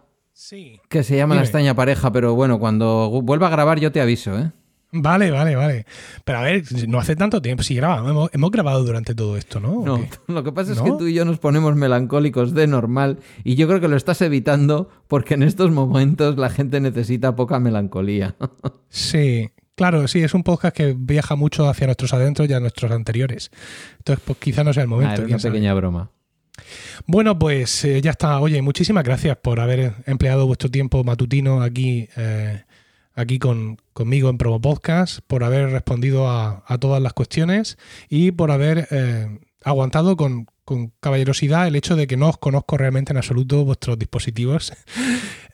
Que se llama La Estaña Pareja, pero bueno, cuando vuelva a grabar yo te aviso, ¿eh? Vale, vale, vale. Pero a ver, no hace tanto tiempo. Sí, grabamos, hemos, grabado durante todo esto, ¿no? No, lo que pasa es que tú y yo nos ponemos melancólicos de normal y yo creo que lo estás evitando porque en estos momentos la gente necesita poca melancolía. Sí, Claro, sí, es un podcast que viaja mucho hacia nuestros adentros y a nuestros anteriores. Entonces, pues quizá no sea el momento. Ah, una pequeña broma. Bueno, pues eh, ya está. Oye, muchísimas gracias por haber empleado vuestro tiempo matutino aquí, eh, aquí con, conmigo en Promo Podcast, por haber respondido a, todas las cuestiones y por haber eh, aguantado con, con caballerosidad el hecho de que no os conozco realmente en absoluto vuestros dispositivos.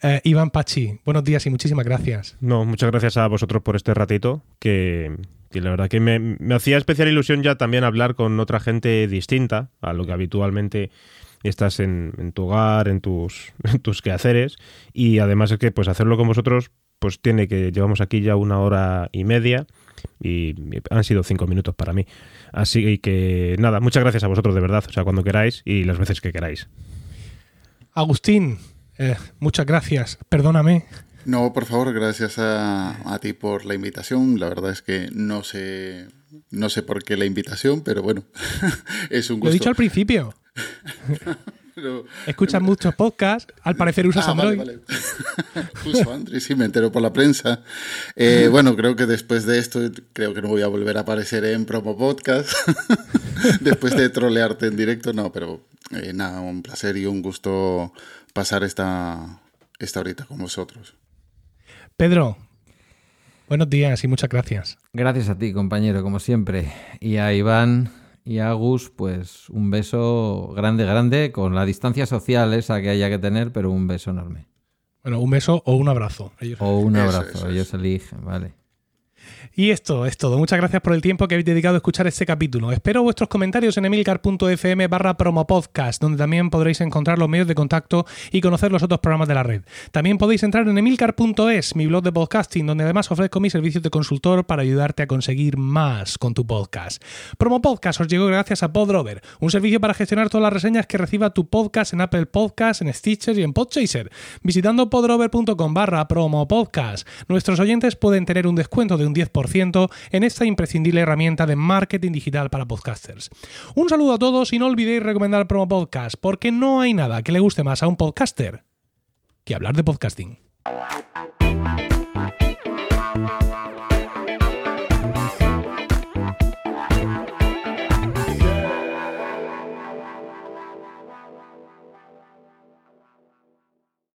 Eh, Iván Pachi, buenos días y muchísimas gracias. No, muchas gracias a vosotros por este ratito, que, la verdad que me, hacía especial ilusión ya también hablar con otra gente distinta a lo que habitualmente estás en, tu hogar, en tus, en tus quehaceres, y además es que pues hacerlo con vosotros pues tiene que llevamos aquí ya una hora y media y han sido cinco minutos para mí. Así que nada, muchas gracias a vosotros de verdad, o sea, cuando queráis y las veces que queráis. Agustín, eh, muchas gracias, perdóname. No, por favor, gracias a, a, ti por la invitación. La verdad es que no sé, no sé por qué la invitación, pero bueno, es un gusto. Lo he dicho al principio. Escuchas muchos podcasts, al parecer usas ah, Android. Vale, Uso Android, sí, me entero por la prensa. Eh, bueno, creo que después de esto, creo que no voy a volver a aparecer en promo podcast. después de trolearte en directo, no, pero eh, nada, un placer y un gusto pasar esta, esta horita con vosotros. Pedro, buenos días y muchas gracias. Gracias a ti, compañero, como siempre. Y a Iván y a Gus, pues un beso grande, grande, con la distancia social esa que haya que tener, pero un beso enorme. Bueno, un beso o un abrazo. o un abrazo, ellos eligen, vale. Y esto es todo. Muchas gracias por el tiempo que habéis dedicado a escuchar este capítulo. Espero vuestros comentarios en emilcar.fm barra promopodcast, donde también podréis encontrar los medios de contacto y conocer los otros programas de la red. También podéis entrar en emilcar.es, mi blog de podcasting, donde además ofrezco mis servicios de consultor para ayudarte a conseguir más con tu podcast. Promopodcast os llegó gracias a Podrover, un servicio para gestionar todas las reseñas que reciba tu podcast en Apple Podcasts, en Stitcher y en Podchaser. Visitando podrover.com barra promopodcast, nuestros oyentes pueden tener un descuento de un 10% en esta imprescindible herramienta de marketing digital para podcasters. Un saludo a todos y no olvidéis recomendar Promo Podcast, porque no hay nada que le guste más a un podcaster que hablar de podcasting.